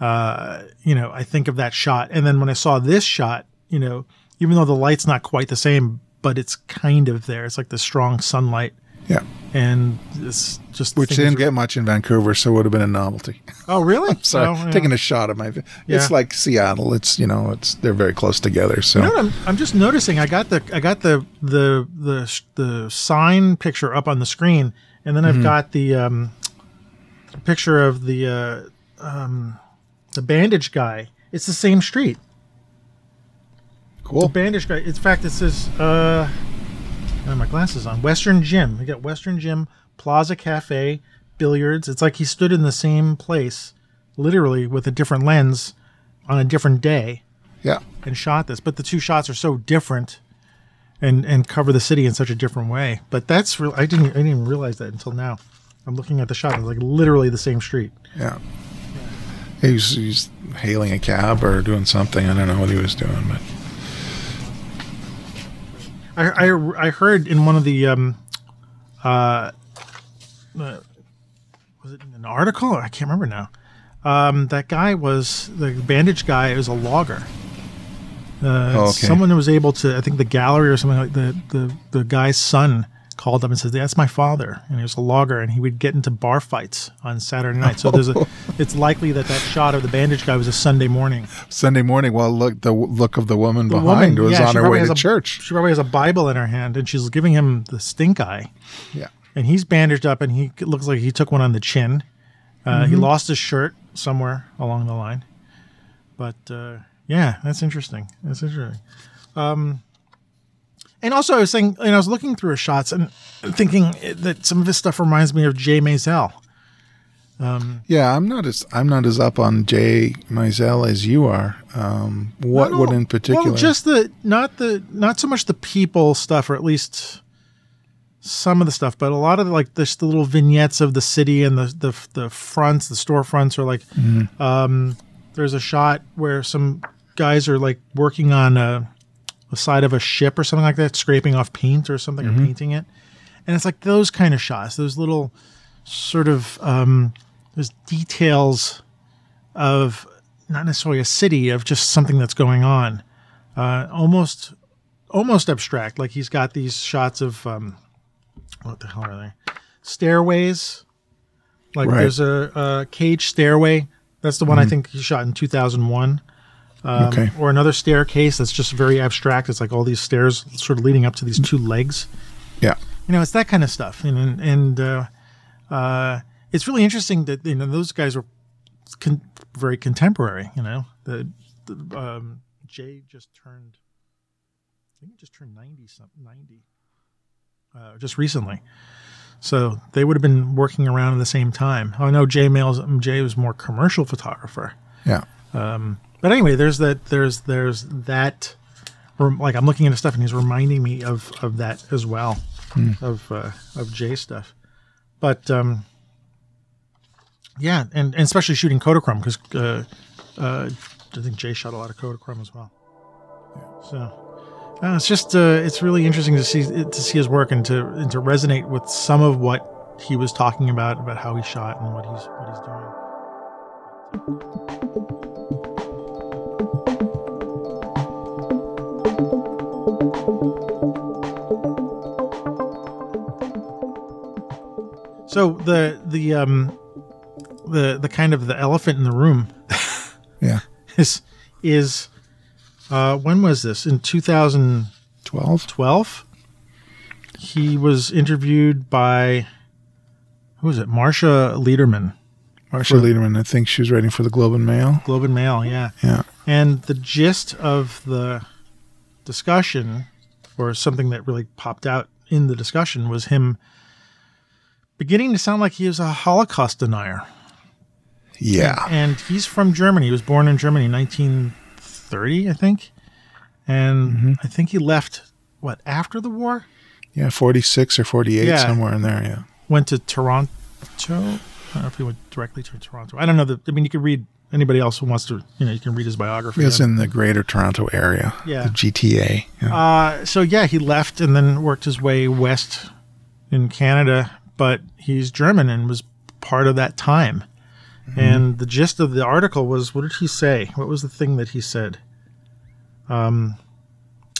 uh, you know, I think of that shot. And then when I saw this shot, you know, even though the light's not quite the same, but it's kind of there. It's like the strong sunlight, Yeah, and it's just which didn't get much in Vancouver, so it would have been a novelty. Oh, really? Sorry, Oh, yeah. taking a shot of my. Yeah. It's like Seattle. It's you know, it's they're very close together. So You know what I'm, I'm just noticing. I got the I got the the the the sign picture up on the screen, and then I've Mm-hmm. got the um, picture of the uh, um, the bandage guy. It's the same street. Cool. The bandage guy. In fact, it says uh, I have my glasses on. Western Gym. We got Western Gym, Plaza Cafe, billiards. It's like he stood in the same place, literally with a different lens, on a different day Yeah, and shot this, but the two shots are so different and and cover the city in such a different way. But that's real. I didn't I didn't even realize that until now. I'm looking at the shot. It's like literally the same street. yeah. He's he's hailing a cab or doing something. I don't know what he was doing, but I I, I heard in one of the um uh, uh was it an article? I can't remember now. Um, that guy was the bandage guy. Was a logger. Uh, Oh, okay. Someone was able to. I think the gallery or something like the the the guy's son called up and said, "That's my father," and he was a logger, and he would get into bar fights on Saturday night. So there's a. It's likely that that shot of the bandage guy was a Sunday morning. Sunday morning, well, look the look of the woman The behind woman, was yeah, on her way to a- church. She probably has a Bible in her hand, and she's giving him the stink eye. Yeah, and he's bandaged up and he looks like he took one on the chin. Uh, He lost his shirt somewhere along the line. But uh, yeah, that's interesting. That's interesting. Um, and also, I was saying, and I was looking through his shots and thinking that some of his stuff reminds me of Jay Maisel. yeah. I'm not as I'm not as up on Jay Maisel as you are. Um, what what in particular? Well, just the not the not so much the people stuff, or at least some of the stuff, but a lot of the, like this the little vignettes of the city and the the the fronts, the storefronts are like. Um, there's a shot where some guys are like working on a, a side of a ship or something like that, scraping off paint or something or painting it, and it's like those kind of shots, those little sort of um, those details of not necessarily a city of just something that's going on, uh, almost almost abstract. Like he's got these shots of um, what the hell are they? Stairways. Like Right. there's a, a cage stairway. That's the one I think he shot in 2001. Um, Okay. Or another staircase that's just very abstract. It's like all these stairs sort of leading up to these two legs. Yeah. You know, it's that kind of stuff. And and, and uh, uh, it's really interesting that you know those guys are con- very contemporary. You know, the, the um, Jay just turned. I think he just turned ninety something, ninety, uh, just recently. So they would have been working around at the same time. I know Jay Maisel, Jay was more commercial photographer. Yeah. But anyway, there's that. There's there's that. Like I'm looking into stuff, and he's reminding me of of that as well, of uh, of Jay stuff. But um, yeah, and, and especially shooting Kodachrome because uh, uh, I think Jay shot a lot of Kodachrome as well. So uh, it's just uh, it's really interesting to see to see his work and to and to resonate with some of what he was talking about about how he shot and what he's what he's doing. So the the um the the kind of the elephant in the room Yeah. is is uh when was this in 2012 12? he was interviewed by who was it Marsha Lederman Marsha Lederman, I think she was writing for the Globe and Mail. Globe and Mail yeah Yeah. and the gist of the discussion or something that really popped out in the discussion was him beginning to sound like he was a Holocaust denier Yeah. and he's from Germany. He was born in Germany in 1930, I think. And I think he left what after the war. Yeah. 46 or 48, Yeah. somewhere in there. Yeah. Went to Toronto. I don't know if he went directly to Toronto. I don't know. The, I mean, you can read anybody else who wants to. You know, you can read his biography. He was in the greater Toronto area. Yeah. The GTA. Yeah. Uh, so yeah, he left and then worked his way west in Canada, but he's German and was part of that time. And the gist of the article was, what did he say? What was the thing that he said? Um,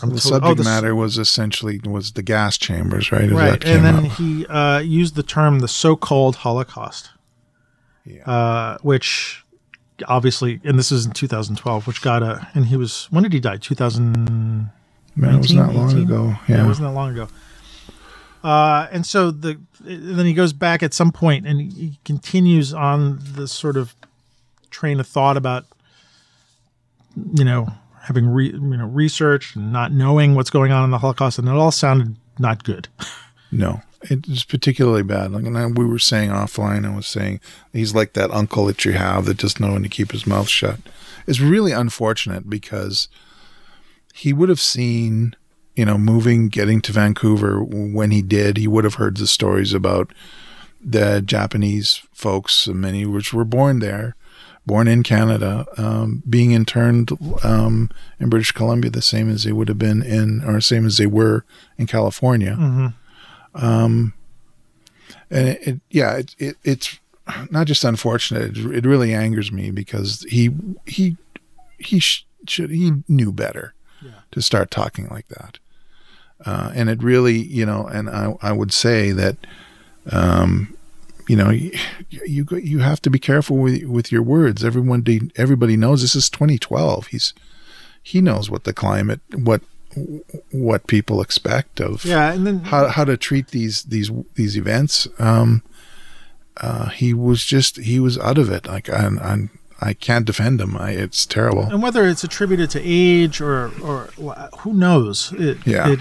I'm the told- subject oh, the matter was essentially was the gas chambers, right? As right? that came And then up. he uh, used the term the so-called Holocaust, Yeah. uh, which obviously, and this is in 2012, which got a, and he was when did he die? 2000. Man, it was not 19, long ago. Yeah, Yeah. it wasn't that long ago. Uh, and so the then he goes back at some point and he continues on this sort of train of thought about you know having re, you know researched and not knowing what's going on in the Holocaust, and it all sounded not good. No, It it's particularly bad. Like, and we were saying offline, I was saying he's like that uncle that you have that just knowing to keep his mouth shut. It's really unfortunate because he would have seen, you know, moving, getting to Vancouver when he did. He would have heard the stories about the Japanese folks, many which were born there, born in Canada, um, being interned um, in British Columbia the same as they would have been in, or same as they were in California. And it, it yeah it, it it's not just unfortunate it, it really angers me because he he he sh- should he knew better to start talking like that uh, and it really you know and I, I would say that um you know you you, you have to be careful with with your words everyone everybody knows this is 2012 he's he knows what the climate what what people expect of Yeah, and then how how to treat these these these events. Um, uh, he was just he was out of it. Like I I, I can't defend him. I, it's terrible. and whether it's attributed to age or or who knows it, Yeah. it-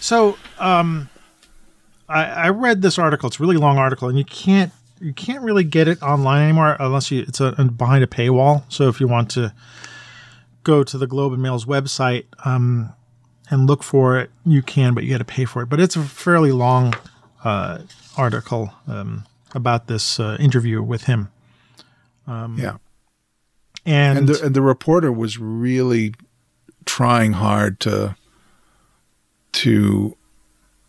so um I, I read this article it's a really long article and you can't you can't really get it online anymore unless you it's a, behind a paywall so if you want to go to the globe and mail's website um and look for it, you can, but you got to pay for it. But it's a fairly long uh, article um, about this uh, interview with him. Um, yeah, and and the, and the reporter was really trying hard to to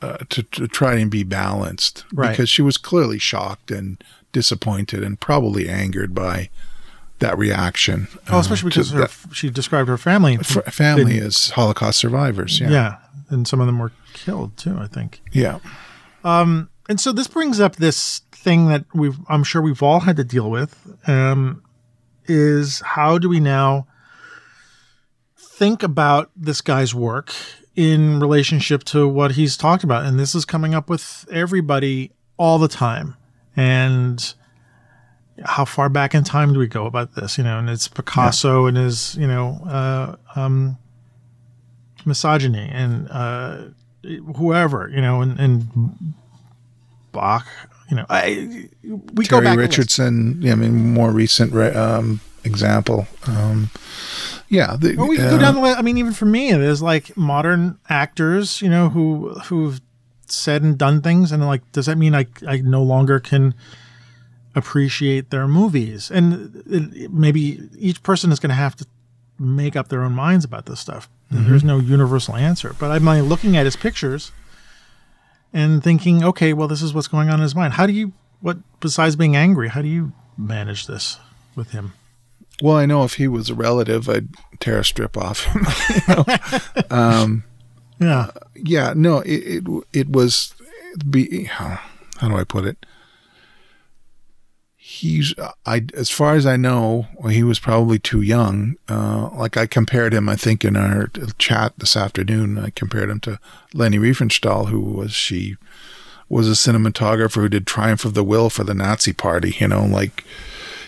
uh, to, to try and be balanced right. because she was clearly shocked and disappointed and probably angered by that reaction. Oh, especially because her, that, she described her family. F- family as Holocaust survivors. Yeah. Yeah. And some of them were killed too, I think. Yeah. Um, and so this brings up this thing that we've, I'm sure we've all had to deal with, um, is how do we now think about this guy's work in relationship to what he's talked about? And this is coming up with everybody all the time. And how far back in time do we go about this? You know, and it's Picasso yeah. and his, you know, uh, um, misogyny and uh, whoever, you know, and, and Bach, you know, I we Terry go back. Richardson, yeah, I mean, more recent um, example. Um, yeah, the, well, we uh, go down the list. I mean, even for me, there's like modern actors, you know, who who've said and done things, and like, does that mean I I no longer can appreciate their movies. And it, maybe each person is going to have to make up their own minds about this stuff. Mm-hmm. There's no universal answer. But I'm like looking at his pictures and thinking, okay, well, this is what's going on in his mind. How do you, what, besides being angry, how do you manage this with him? Well, I know if he was a relative, I'd tear a strip off him. you know? um, yeah. Yeah. No, it, it, it was, be, how do I put it? he's I as far as I know, he was probably too young. Uh, like I compared him, I think in our chat this afternoon, I compared him to Leni Riefenstahl, who was she was a cinematographer who did Triumph of the Will for the Nazi Party. You know, like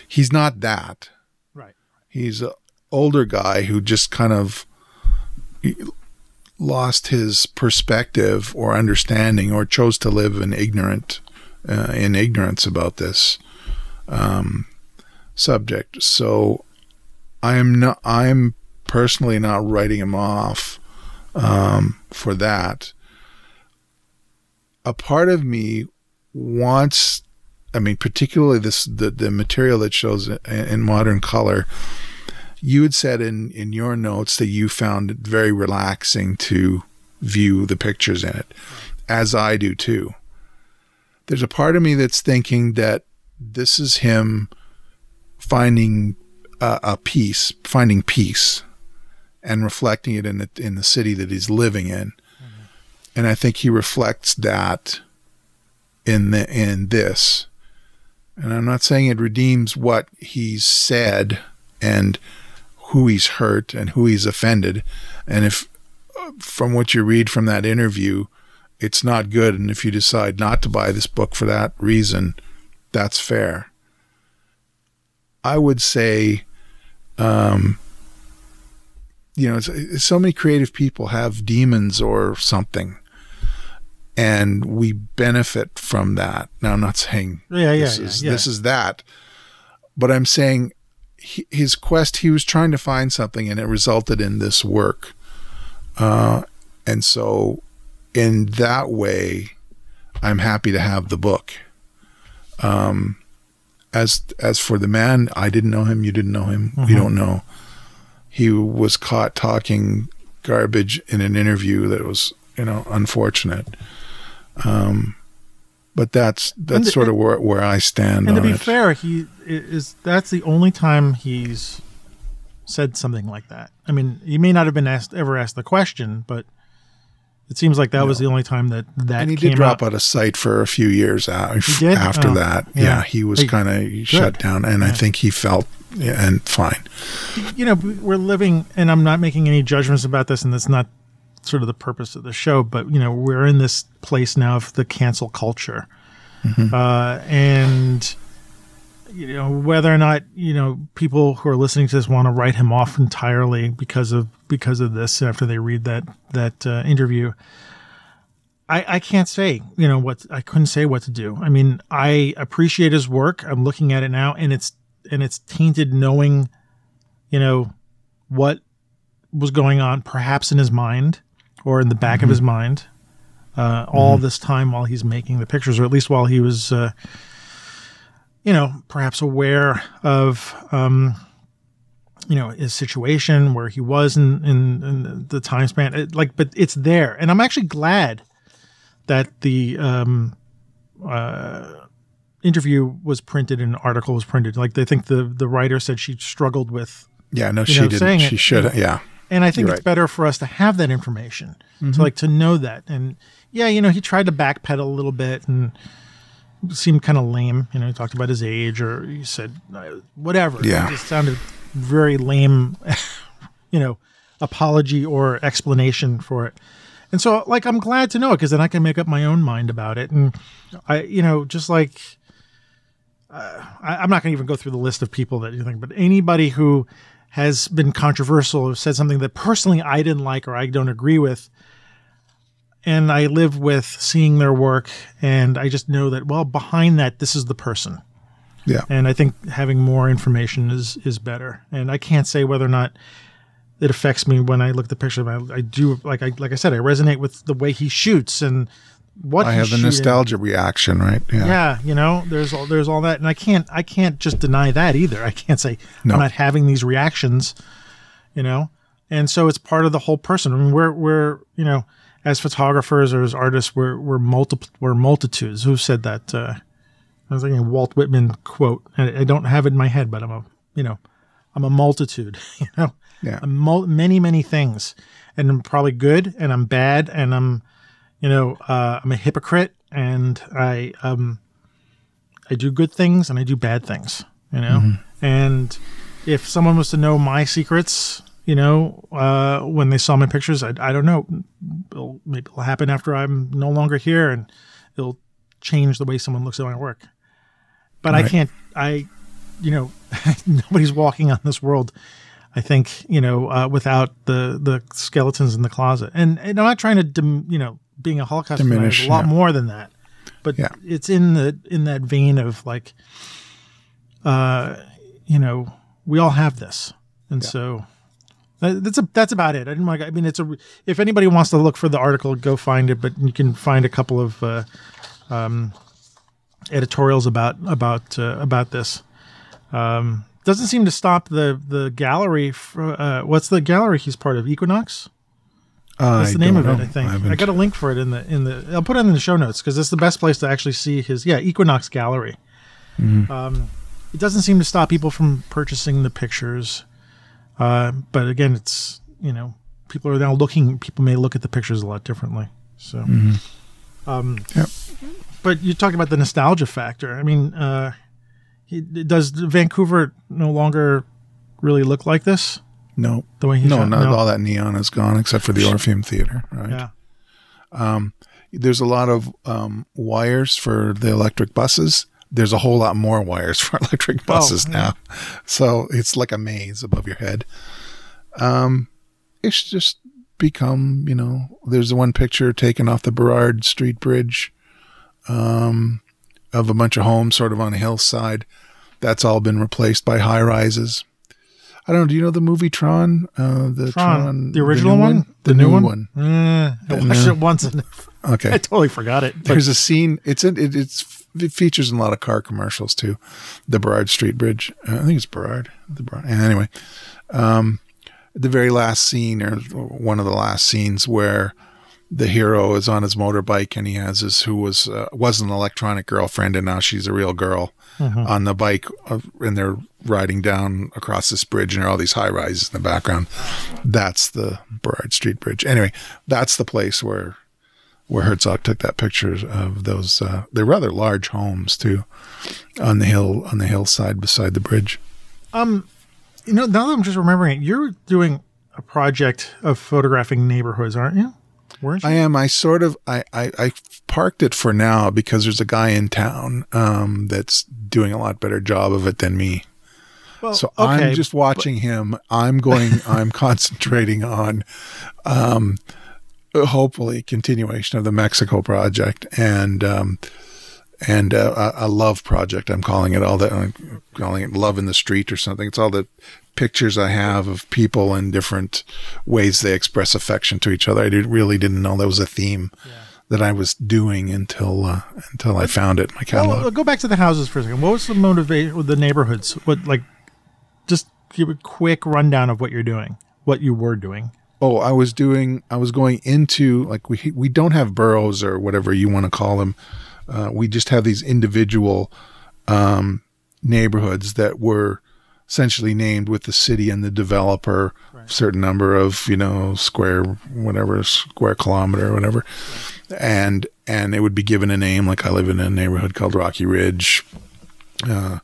he's not that. He's an older guy who just kind of lost his perspective or understanding, or chose to live in ignorant uh, in ignorance about this um, subject. So I'm not. I'm personally not writing him off um, for that. A part of me wants. I mean, particularly this the the material that shows in modern color. You had said in in your notes that you found it very relaxing to view the pictures in it, as I do too. There's a part of me that's thinking that this is him finding a, a peace, finding peace, and reflecting it in the in the city that he's living in. Mm-hmm. And I think he reflects that in the in this. And I'm not saying it redeems what he's said and who he's hurt and who he's offended. And if from what you read from that interview, it's not good. And if you decide not to buy this book for that reason, that's fair. I would say, um, you know, so many creative people have demons or something, and we benefit from that. Now, I'm not saying yeah, yeah, this, yeah, is, this is that, but I'm saying he, his quest, he was trying to find something, and it resulted in this work. Uh, and so, in that way, I'm happy to have the book. Um, as as for the man, I didn't know him. You didn't know him. Mm-hmm. We don't know. He was caught talking garbage in an interview that was, you know, unfortunate. Um, but that's that's the, sort of where where I stand. And to be it. fair, he is that's the only time he's said something like that. I mean, he may not have been asked ever asked the question, but it seems like that no. was the only time that that. And he did drop out. out of sight for a few years after oh, that. Yeah. yeah. he was kind of shut down, and yeah. I think he felt yeah, and fine. You know, we're living, and I'm not making any judgments about this, and that's not sort of the purpose of the show. But you know, we're in this place now of the cancel culture, mm-hmm. uh, and you know whether or not you know people who are listening to this want to write him off entirely because of because of this after they read that that uh, interview I, I can't say you know what i couldn't say what to do i mean i appreciate his work i'm looking at it now and it's and it's tainted knowing you know what was going on perhaps in his mind or in the back of his mind uh, all this time while he's making the pictures, or at least while he was, uh, you know, perhaps aware of, um, you know, his situation where he was in, in, in the time span. It, like, but it's there, and I'm actually glad that the um, uh, interview was printed and an article was printed. Like, they think the the writer said she struggled with Yeah, no, she know, didn't. She should. Yeah. And I think You're it's right. better for us to have that information to like to know that. And yeah, you know, he tried to backpedal a little bit and seemed kind of lame. You know, he talked about his age or he said uh, whatever. Yeah. it just sounded very lame. You know, apology or explanation for it. And so, like, I'm glad to know it because then I can make up my own mind about it. And I, you know, just like uh, I, I'm not going to even go through the list of people that you think, but anybody who has been controversial or said something that personally I didn't like or I don't agree with, and I live with seeing their work, and I just know that well, behind that, this is the person. Yeah. And I think having more information is is better. And I can't say whether or not it affects me when I look at the picture. I, I do like I like I said, I resonate with the way he shoots and what I have the nostalgia reaction, right? Yeah. Yeah, you know, there's all there's all that, and I can't I can't just deny that either. I can't say No. I'm not having these reactions, you know, and so it's part of the whole person. I mean, we're we're you know, as photographers or as artists, we're we're multiple we're multitudes. Who said that? Uh, I was thinking a Walt Whitman quote. I, I don't have it in my head, but I'm a you know, I'm a multitude. You know, Yeah. Mul- many many things, and I'm probably good, and I'm bad, and I'm you know, uh, I'm a hypocrite and I um I do good things and I do bad things, you know. And if someone was to know my secrets, you know, uh, when they saw my pictures, I, I don't know. It'll, maybe it'll happen after I'm no longer here, and it'll change the way someone looks at my work. But I can't. I, you know, nobody's walking on this world. I think you know uh, without the the skeletons in the closet, and, and I'm not trying to, you know, being a Holocaust denier Diminish, is a lot yeah. more than that. But Yeah. it's in the in that vein of like, uh, you know, we all have this, and so that's a, that's about it. I didn't want. to- I mean, it's a. If anybody wants to look for the article, go find it. But you can find a couple of uh, um, editorials about about uh, about this. Um, doesn't seem to stop the the gallery. For, uh, what's the gallery he's part of? Equinox. That's the name of it. I think I, got a link for it in the in the. I'll put it in the show notes because it's the best place to actually see his. Yeah, Equinox Gallery. Um, it doesn't seem to stop people from purchasing the pictures, uh, but again, it's you know people are now looking. People may look at the pictures a lot differently. So, um, Yep. but you talked about the nostalgia factor. I mean, uh, does Vancouver no longer really look like this? No, The way he no, shot- not all that neon is gone except for the Orpheum Theater, right? Yeah. Um, There's a lot of um, wires for the electric buses. There's a whole lot more wires for electric buses Oh, yeah. now, so it's like a maze above your head. Um, it's just become, you know, there's one picture taken off the Burrard Street Bridge, um, of a bunch of homes sort of on a hillside. That's all been replaced by high rises. I don't know. Do you know the movie Tron? Uh, the Tron, the original new one, the, new, one. Eh, I watched No. it once and Okay. I totally forgot it. But There's a scene. It's in, it, it's it features in a lot of car commercials too. The Burrard Street Bridge. Uh, I think it's Burrard. The Burrard. Anyway, um, the very last scene or one of the last scenes where the hero is on his motorbike and he has his who was uh, was an electronic girlfriend and now she's a real girl on the bike uh, and they're riding down across this bridge and there are all these high rises in the background. That's the Burrard Street Bridge. Anyway, that's the place where where Herzog took that picture of those. Uh, they're rather large homes too, on the hill on the hillside beside the bridge. um, you know, now that I'm just remembering it, you're doing a project of photographing neighborhoods, aren't you? Weren't you? I am. I sort of. I, I I parked it for now because there's a guy in town um, that's doing a lot better job of it than me. well, So okay, I'm just watching him. I'm going. I'm concentrating on, um, hopefully continuation of the Mexico project and um, and uh, a, a love project. I'm calling it all that. I'm calling it love in the street or something. It's all the pictures I have of people and different ways they express affection to each other. I did, really didn't know that was a theme yeah. that I was doing until uh, until I found it in my catalog. Well, go back to the houses for a second. What was the motivation with the neighborhoods? What like just give a quick rundown of what you're doing, what you were doing. Oh, I was doing. I was going into like we we don't have boroughs or whatever you want to call them. Uh, we just have these individual um, neighborhoods that were essentially named with the city and the developer, right. certain number of you know square whatever square kilometer or whatever, right. and and it would be given a name. Like I live in a neighborhood called Rocky Ridge. Uh,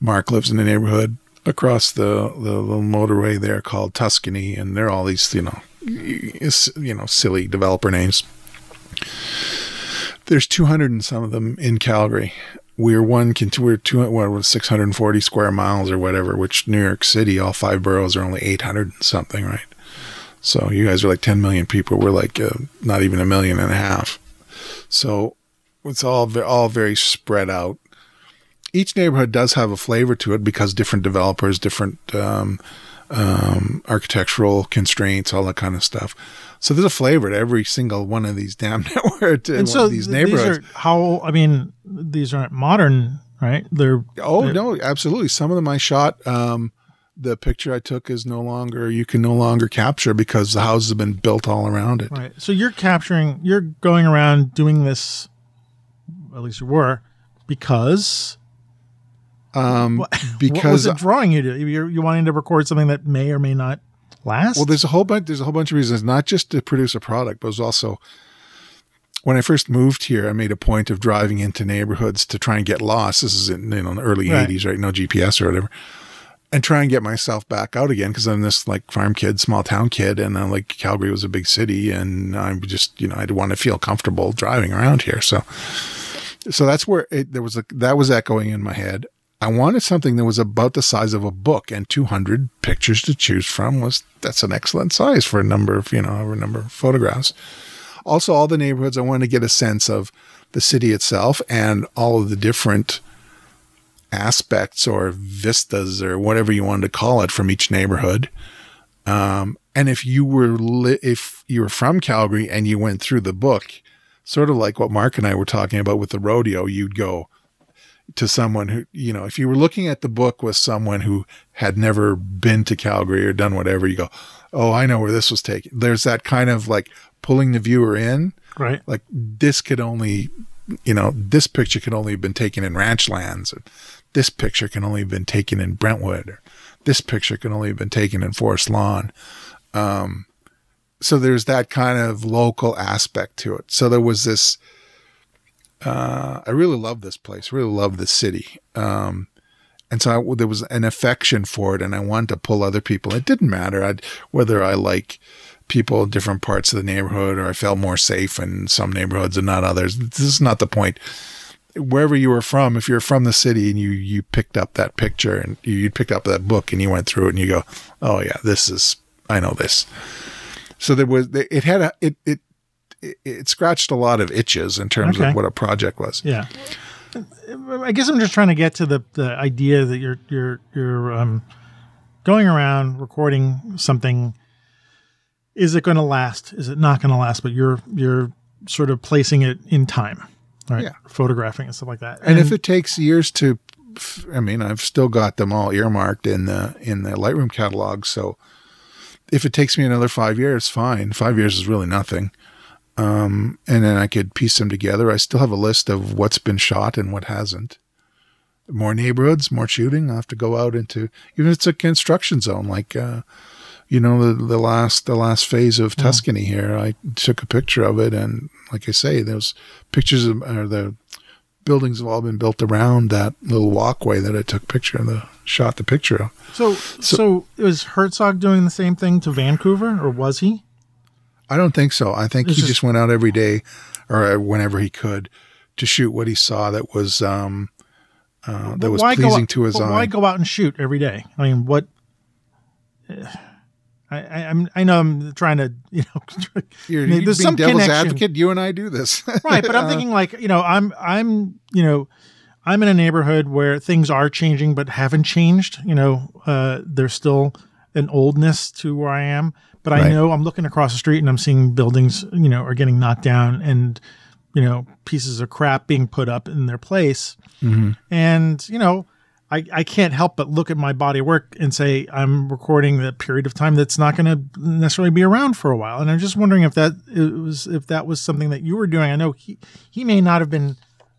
Mark lives in a neighborhood across the, the the motorway there called Tuscany, and they're all these you know you know silly developer names. There's 200 and some of them in Calgary. We're one, we're two, what 640 square miles or whatever, which New York City, all five boroughs are only 800 and something, right? So you guys are like 10 million people. We're like uh, not even a million and a half. So it's all all very spread out each neighborhood does have a flavor to it because different developers, different um, um, architectural constraints, all that kind of stuff. So there's a flavor to every single one of these damn network and so these neighborhoods. These are how I mean, these aren't modern, right? They're oh they're, no, absolutely. Some of them I shot. Um, the picture I took is no longer you can no longer capture because the houses have been built all around it. Right. So you're capturing. You're going around doing this. At least you were because um, what, because what was it drawing you to? You're, you're wanting to record something that may or may not last. Well, there's a whole bunch. There's a whole bunch of reasons, not just to produce a product, but it was also when I first moved here. I made a point of driving into neighborhoods to try and get lost. This is in you know in the early right. '80s, right? No GPS or whatever. And try and get myself back out again because I'm this like farm kid, small town kid, and I'm like Calgary was a big city, and I'm just you know I'd want to feel comfortable driving around here. So, so that's where it, there was a that was echoing in my head. I wanted something that was about the size of a book, and 200 pictures to choose from was that's an excellent size for a number of you know a number of photographs. Also, all the neighborhoods I wanted to get a sense of the city itself and all of the different aspects or vistas or whatever you wanted to call it from each neighborhood. Um, and if you were li- if you were from Calgary and you went through the book, sort of like what Mark and I were talking about with the rodeo, you'd go, to someone who, you know, if you were looking at the book with someone who had never been to Calgary or done whatever, you go, oh, I know where this was taken. There's that kind of like pulling the viewer in. Right. Like this could only, you know, this picture could only have been taken in Ranchlands. Or this picture can only have been taken in Brentwood. Or this picture can only have been taken in Forest Lawn. Um, so there's that kind of local aspect to it. So there was this, uh, I really love this place. Really love the city. Um, and so I, there was an affection for it, and I wanted to pull other people. It didn't matter I'd, whether I like people in different parts of the neighborhood or I felt more safe in some neighborhoods and not others. This is not the point. Wherever you were from, if you're from the city and you you picked up that picture and you, you picked up that book and you went through it and you go, oh yeah, this is I know this. So there was it had a it it it, it scratched a lot of itches in terms okay. of what a project was. Yeah. I guess I'm just trying to get to the, the idea that you're you're you're um, going around recording something. Is it going to last? Is it not going to last? But you're you're sort of placing it in time, right? Yeah. Photographing and stuff like that. And, and if it takes years to, I mean, I've still got them all earmarked in the in the Lightroom catalog. So if it takes me another five years, fine. Five years is really nothing. Um, and then I could piece them together. I still have a list of what's been shot and what hasn't. More neighborhoods, more shooting. I have to go out into even if it's a construction zone, like uh, you know the the last the last phase of Tuscany here. I took a picture of it, and like I say, those pictures of or the buildings have all been built around that little walkway that I took picture of the shot the picture of. So, so, so was Herzog doing the same thing to Vancouver, or was he? I don't think so. I think it's he just, just, went out every day or whenever he could to shoot what he saw that was um, uh, that was pleasing out, to his eye. Why go out and shoot every day? I mean, what? I, I, I'm, I know I'm trying to, you know, You're, there's you're being some devil's connection. advocate. You and I do this, right but i'm Uh, thinking like you know i'm i'm you know i'm in a neighborhood where things are changing but haven't changed you know uh there's still an oldness to where i am but i Right. know i'm looking across the street and i'm seeing buildings you know are getting knocked down and you know pieces of crap being put up in their place Mm-hmm. and you know I, I can't help but look at my body of work and say I'm recording the period of time that's not going to necessarily be around for a while. And I'm just wondering if that it was if that was something that you were doing. I know he he may not have been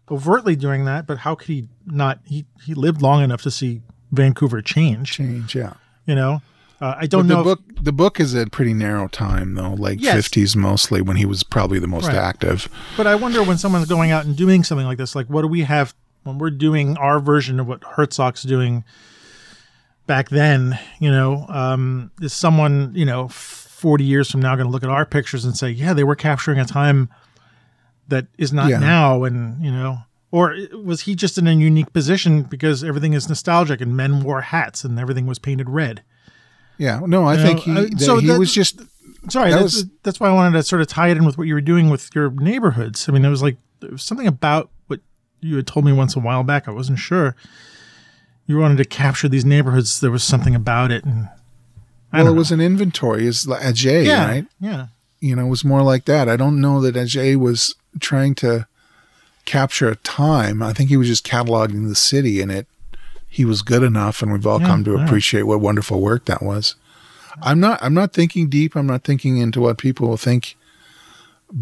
overtly doing that, but how could he not? He he lived long enough to see Vancouver change. change. Yeah. You know, uh, I don't But the know. if- book the book is a pretty narrow time though, like Yes. fifties mostly when he was probably the most Right. active. But I wonder when someone's going out and doing something like this, like what do we have when we're doing our version of what Herzog's doing back then? You know, um, is someone you know forty years from now going to look at our pictures and say, yeah, they were capturing a time that is not Yeah. now, and you know. Or was he just in a unique position because everything is nostalgic and men wore hats and everything was painted red? Yeah. No, I You think know, he uh, that so he that- was just Sorry, That that's, was- that's why I wanted to sort of tie it in with what you were doing with your neighborhoods. I mean, it was like there was something about what you had told me once a while back. I wasn't sure. You wanted to capture these neighborhoods. There was something about it, and I well, it was an inventory. Is like Atget, yeah, right? yeah, You know, it was more like that. I don't know that Atget was trying to capture a time. I think he was just cataloging the city, and it he was good enough, and we've all Yeah, come to appreciate what wonderful work that was. I'm not. I'm not thinking deep. I'm not thinking into what people will think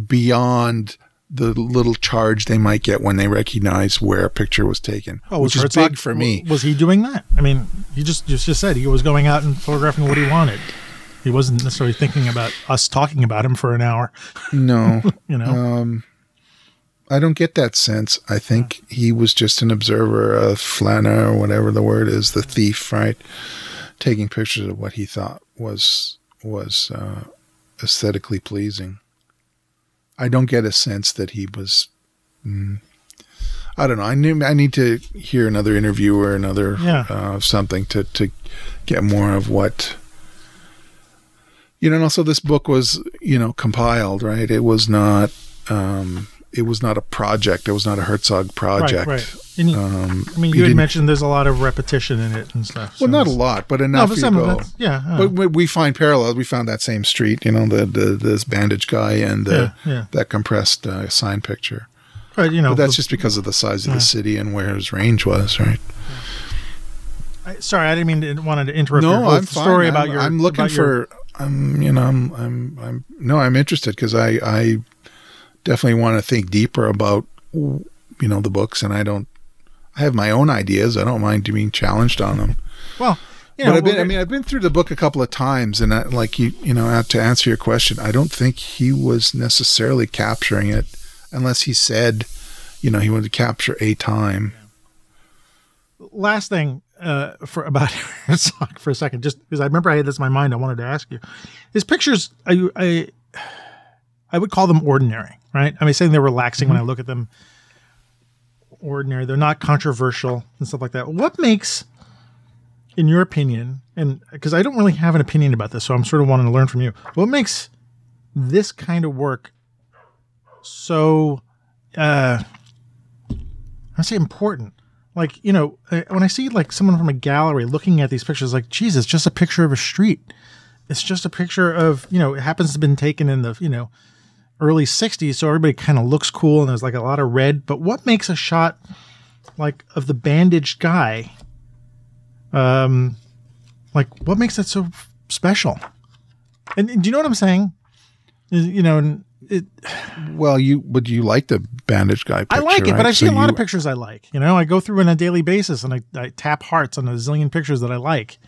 beyond the little charge they might get when they recognize where a picture was taken, Oh, which is big for me. Was he doing that? I mean, he just just, just said he was going out and photographing what he wanted. He wasn't necessarily thinking about us talking about him for an hour. No, You know, Um, I don't get that sense. I think he was just an observer, a flâneur, or whatever the word is, the thief, right? Taking pictures of what he thought was was uh, aesthetically pleasing. I don't get a sense that he was. Mm, I don't know. I knew I need to hear another interview or another Yeah. uh, something to to get more of what. You know, and also this book was you know compiled, right? It was not. Um, it was not a project. It was not a Herzog project. right, right. And, Um, I mean, he you had mentioned there's a lot of repetition in it and stuff. Well, not a lot, but No, enough but you some go. of it, yeah. uh, But we- we find parallels. We found that same street, you know, the, the this bandage guy and the, Yeah, yeah. that compressed uh, sign picture. but you know, But that's the- just because of the size of Yeah. the city and where his range was, right? I, sorry, I didn't mean to wanted to interrupt your No, whole I'm fine. story I'm, about your. I'm looking about your- for. I'm, you know, I'm, I'm, I'm. No, I'm interested because I, I definitely want to think deeper about, you know, the books, and I don't. I have my own ideas. I don't mind being challenged on them. well, you but I've been, I mean, I've been through the book a couple of times, and I, like you, you know, to answer your question, I don't think he was necessarily capturing it, unless he said, you know, he wanted to capture a time. last thing uh, for about Herzog for a second, just because I remember I had this in my mind, I wanted to ask you. His pictures, I, I, I would call them ordinary, right? I mean, saying they're relaxing when I look at them. Ordinary, they're not controversial and stuff like that. What makes, in your opinion, and because I don't really have an opinion about this, so I'm sort of wanting to learn from you. What makes this kind of work so? uh I say important. Like you know, uh, when I see like someone from a gallery looking at these pictures, like Jesus, just a picture of a street. It's just a picture of you know. It happens to have been taken in the you know early '60s, so everybody kind of looks cool, and there's like a lot of red. But what makes a shot like of the bandaged guy? Um, like what makes that so special? And, and do you know what I'm saying? You know, it, Well, you would you like the bandaged guy? Picture, I like it, right? but I see So a lot you- of pictures I like. You know, I go through on a daily basis and I, I tap hearts on a zillion pictures that I like.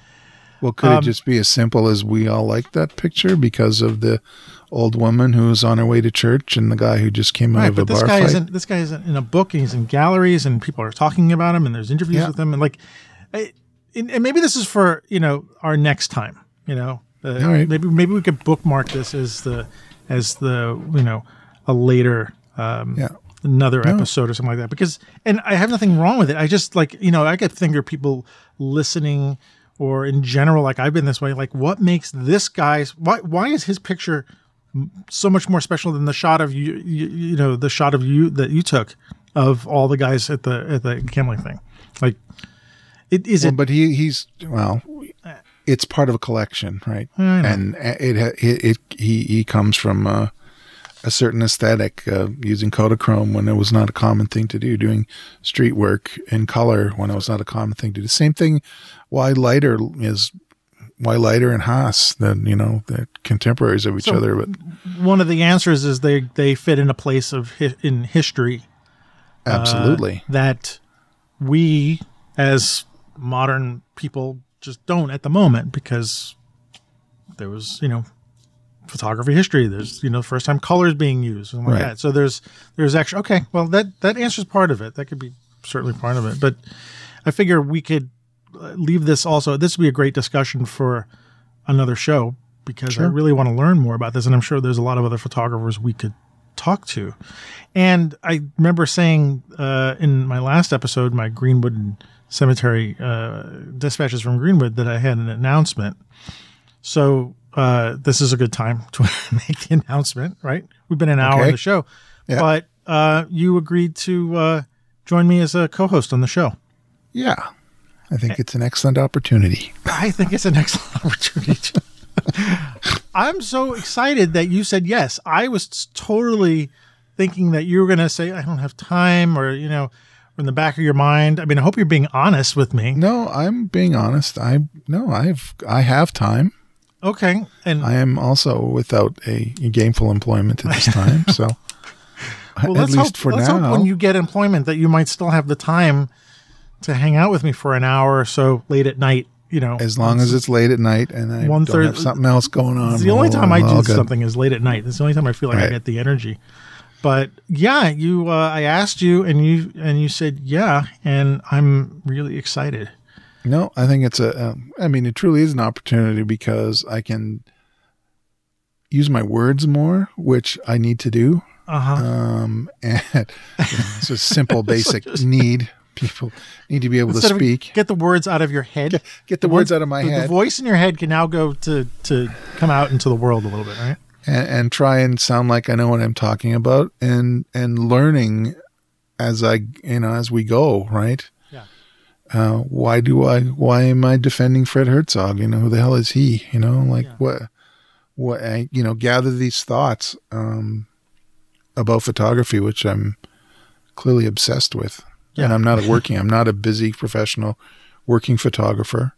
Well, could um, it just be as simple as we all like that picture because of the old woman who was on her way to church and the guy who just came out Right, of a but this bar guy fight? isn't. This guy isn't in a book. And he's in galleries, and people are talking about him, and there's interviews Yeah. with him, and like, I, and, maybe this is for you know our next time. You know, uh, right. maybe maybe we could bookmark this as the as the you know a later um, Yeah. another episode or something like that because and I have nothing wrong with it. I just like you know I get think are people listening or in general, like I've been this way. Like, what makes this guy's why? Why is his picture so much more special than the shot of you? You, you know, the shot of you that you took of all the guys at the at the gambling thing. Like, it is Well, it. but he he's well, it's part of a collection, right? And it it, it he he comes from uh, a certain aesthetic, uh, using Kodachrome when it was not a common thing to do, doing street work in color when it was not a common thing to do. The same thing. Why Leiter is why Leiter and Haas, than you know, they're contemporaries of each So- other, but one of the answers is they they fit in a place of hi- in history absolutely. that we as modern people just don't at the moment because there was you know photography history there's you know first time colors being used and like Right. that so there's there's actually okay well that that answers part of it that could be certainly part of it but i figure we could uh, leave this also this would be a great discussion for another show because i really want to learn more about this and i'm sure there's a lot of other photographers we could talk to and I remember saying uh, in my last episode, my Greenwood Cemetery uh, dispatches from Greenwood, that I had an announcement. So uh, this is a good time to make the announcement, right? We've been an hour Okay. on the show, Yeah. but uh, you agreed to uh, join me as a co-host on the show. Yeah. Eh. I think it's an excellent opportunity. I think it's an excellent opportunity. I'm so excited that you said yes. I was totally thinking that you were going to say, I don't have time, or, you know, in the back of your mind. I mean, I hope you're being honest with me. No, I'm being honest. I no, I've I have time. Okay. And I am also without a gainful employment at this time, so well, at least hope, for let's now. hope when you get employment that you might still have the time to hang out with me for an hour or so late at night, you know. as long as it's late at night and I One don't have something else going on. It's the only time I do something is late at night. It's the only time I feel like I get the energy. But yeah, you uh, I asked you and you and you said yeah, and I'm really excited. No, I think it's a. Um, I mean, it truly is an opportunity because I can use my words more, which I need to do. Uh-huh. Um, and it's a simple, basic need. People need to be able Instead to speak. get the words out of your head. Get the words out of my the, head. The voice in your head can now go to to come out into the world a little bit, right? and, and try and sound like I know what I'm talking about and and learning as I you know as we go right Yeah. uh, why do I why am I defending Fred Herzog you know who the hell is he you know like Yeah. what what I you know gather these thoughts um, about photography which I'm clearly obsessed with and Yeah. I'm not a working I'm not a busy professional working photographer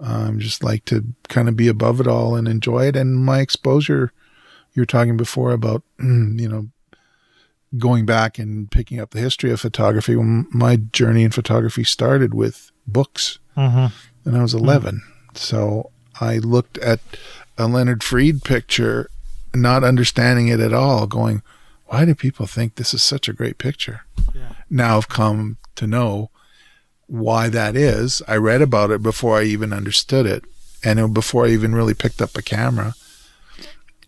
um, just like to kind of be above it all and enjoy it. And my exposure, you were talking before about, you know, going back and picking up the history of photography. Well, my journey in photography started with books, Mm-hmm. and I was 11. So I looked at a Leonard Freed picture, not understanding it at all, going, why do people think this is such a great picture? Yeah. Now I've come to know why that is. I read about it before I even understood it, and before I even really picked up a camera.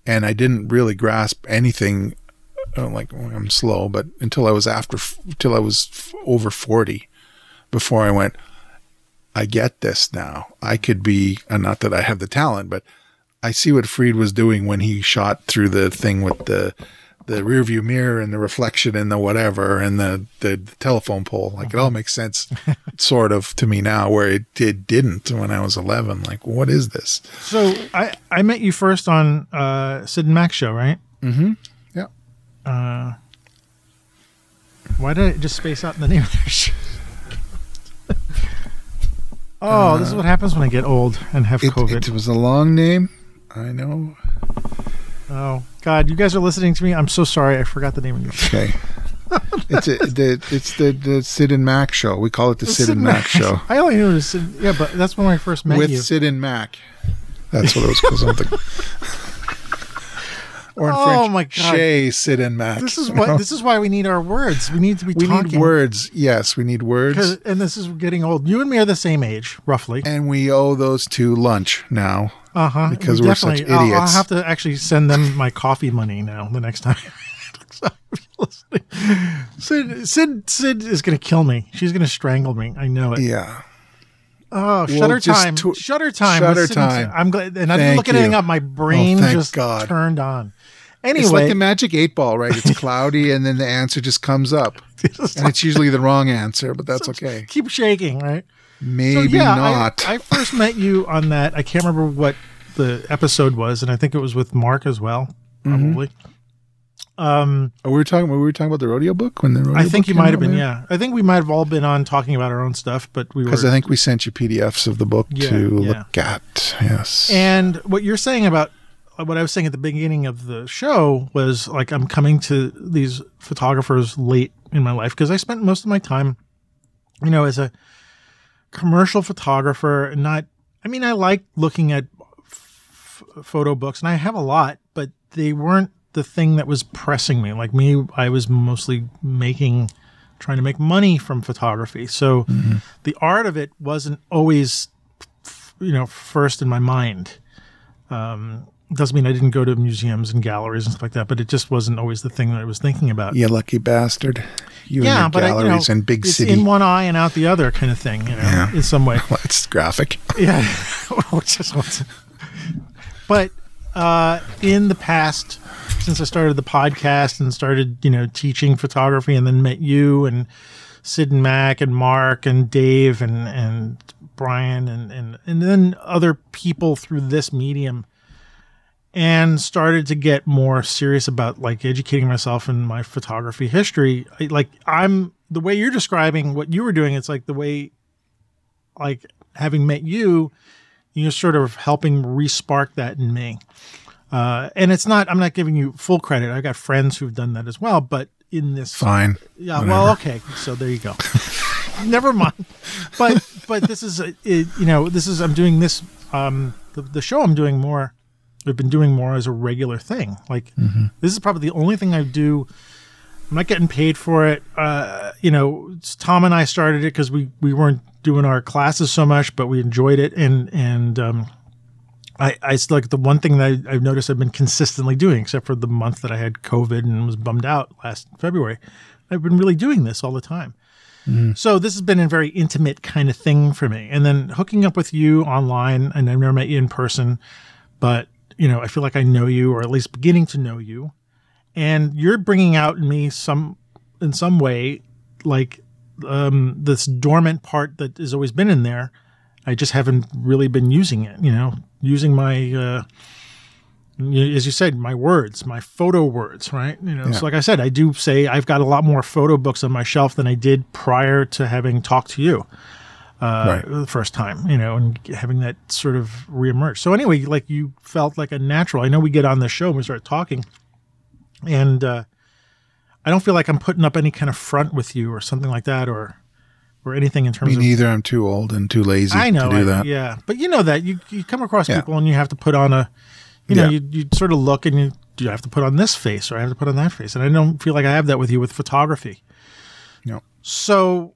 And I didn't really grasp anything. uh, Like I'm slow, but until I was after, until I was f- over forty, before I went, I get this now. I could be, and not that I have the talent, but I see what Freed was doing when he shot through the thing with the the rear view mirror and the reflection and the whatever and the, the, telephone pole. Like it all makes sense, sort of, to me now, where it did didn't when I was 11. Like, what is this? So I I met you first on uh, Sid and Max show, right? Mm-hmm. Yeah. Uh, why did I just space out the name of their show? oh, this is what happens when I get old and have It, COVID. it was a long name. I know. Oh God, you guys are listening to me. I'm so sorry. I forgot the name of your show. Okay. it's a, the it's the the Sid and Mac show. We call it the Sid, and Mac show I only knew it was Sid. Yeah, but that's when I first met with you. Sid and Mac. That's what it was called. Something. or in Oh, French, my God. Chez Sid and Mac. This is what. know? This is why we need our words. We need to be we talking. need words. Yes, we need words, and this is getting old. You and me are the same age, roughly. and we owe those to lunch now. Uh huh. because we're such I'll, I'll have to actually send them my coffee money now. The next time. Sid, Sid, Sid is going to kill me. She's going to strangle me. I know it. Yeah. Oh, Well, shutter time! to- shutter time! Shutter time. I'm glad, and I didn't look at anything up. My brain Oh, just God. turned on. Anyway, It's like the magic eight ball, right? It's cloudy, and then the answer just comes up, and it's usually the wrong answer, but that's okay. keep shaking, right? Maybe so, yeah, not. I, I first met you on that. I can't remember what the episode was, and I think it was with Mark as well, Mm-hmm. probably. Um, Oh, we were talking. We were talking about the rodeo book when the rodeo. I think you might have been. Yeah, I think we might have all been on talking about our own stuff, but we. Because I think we sent you PDFs of the book Yeah, to yeah. look at. Yes. And what you're saying about what I was saying at the beginning of the show was like I'm coming to these photographers late in my life because I spent most of my time, you know, as a commercial photographer. and Not, I mean, I like looking at f- photo books, and I have a lot, but they weren't the thing that was pressing me. Like me, I was mostly making, trying to make money from photography. So the art of it wasn't always, f- you know, first in my mind. Um, doesn't mean I didn't go to museums and galleries and stuff like that, but it just wasn't always the thing that I was thinking about. you lucky bastard. You yeah, and your I, you know, galleries and big city. in one eye and out the other kind of thing, you know, Yeah. in some way. Well, it's graphic. Yeah. What's- but uh, in the past, since I started the podcast and started, you know, teaching photography and then met you and Sid and Mac and Mark and Dave and, and Brian and, and, and then other people through this medium and started to get more serious about like educating myself in my photography history. I, like I'm the way you're describing what you were doing, it's like the way like having met you, you're sort of helping respark that in me. Uh, and it's not, I'm not giving you full credit. I got friends who've done that as well, but in this, Fine. yeah, well, okay. So there you go. Never mind. But, but this is, a, it, you know, this is, I'm doing this, um, the, the show I'm doing more, I've been doing more as a regular thing. Like this is probably the only thing I do. I'm not getting paid for it. Uh, you know, Tom and I started it because we we weren't doing our classes so much, but we enjoyed it. And and um, I I still like the one thing that I, I've noticed I've been consistently doing, except for the month that I had COVID and was bummed out last February. I've been really doing this all the time. So this has been a very intimate kind of thing for me. And then hooking up with you online, and I've never met you in person, but you know, I feel like I know you, or at least beginning to know you. And you're bringing out in me some in some way like um this dormant part that has always been in there. I just haven't really been using it you know using my uh as you said my words my photo words right? You know so like i said i do say i've got a lot more photo books on my shelf than i did prior to having talked to you uh, Right. the first time, you know, and having that sort of reemerge. So anyway, like you felt like a natural. I know we get on the show and we start talking, and uh, I don't feel like I'm putting up any kind of front with you or something like that, or or anything in terms Me of. neither. I'm too old and too lazy I know, to do I- that. yeah, but you know that you you come across Yeah. people and you have to put on a, you know, Yeah. you you sort of look and you you have to put on this face or I have to put on that face, and I don't feel like I have that with you with photography. No. So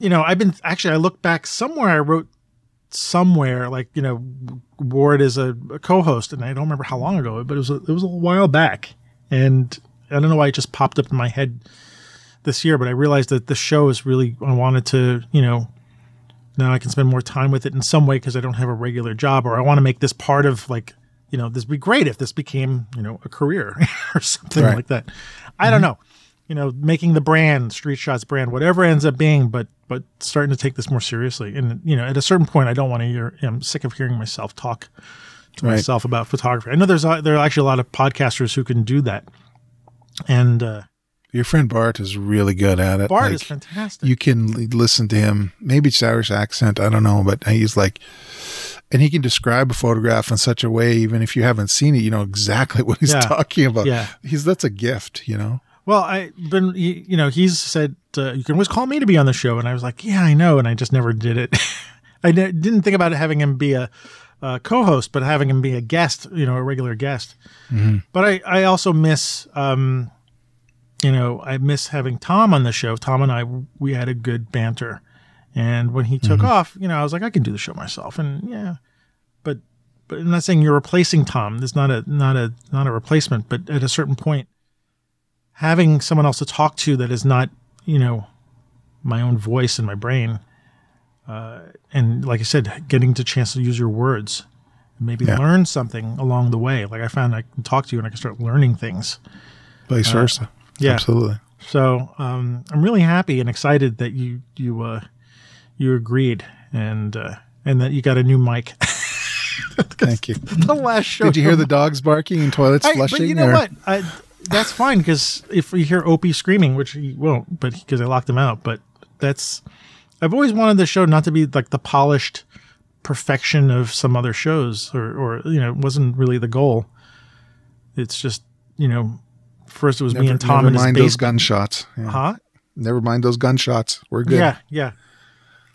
you know, I've been actually. I look back somewhere. I wrote somewhere like you know Ward as a, a co-host, and I don't remember how long ago, but it was a, it was a while back, and I don't know why it just popped up in my head this year, but I realized that the show is really. I wanted to, you know, now I can spend more time with it in some way because I don't have a regular job, or I want to make this part of like, you know, this would be great if this became, you know, a career or something Right. like that. I don't mm-hmm. know, you know, making the brand, Street Shots brand, whatever it ends up being, but but starting to take this more seriously. And you know, at a certain point, I don't want to hear. I'm sick of hearing myself talk to Right. myself about photography. I know there's a, there are actually a lot of podcasters who can do that, and uh, Your friend Bart is really good at it. Bart Like, is fantastic. You can listen to him. Maybe it's Irish accent. I don't know, but he's like, and he can describe a photograph in such a way, even if you haven't seen it, you know exactly what he's Yeah. talking about. Yeah. He's that's a gift, you know. Well, I've been you know he's said uh, you can always call me to be on the show, and I was like, yeah, I know, and I just never did it. I di- didn't think about having him be a, co-host, but having him be a guest, you know, a regular guest. But I I also miss um, you know, I miss having Tom on the show. Tom and I we had a good banter, and when he took off, you know, I was like, I can do the show myself, and yeah, but but I'm not saying you're replacing Tom. There's not a not a not a replacement, but at a certain point having someone else to talk to that is not, you know, my own voice in my brain, uh, and like I said, getting to chance to use your words, and maybe Yeah. learn something along the way. Like I found I can talk to you and I can start learning things. Vice versa. Uh, yeah. Absolutely. So um, I'm really happy and excited that you you uh, you agreed and uh, and that you got a new mic. Thank you. the last show. Did you hear the dogs barking and toilets I, flushing? but you know or- what? I, that's fine because if we hear Opie screaming, which he won't, but because I locked him out. But that's I've always wanted the show not to be like the polished perfection of some other shows, or or you know, it wasn't really the goal. It's just you know, first it was me Never, and Tom never his mind those gunshots. Yeah. Huh? Never mind those gunshots. We're good. Yeah, yeah.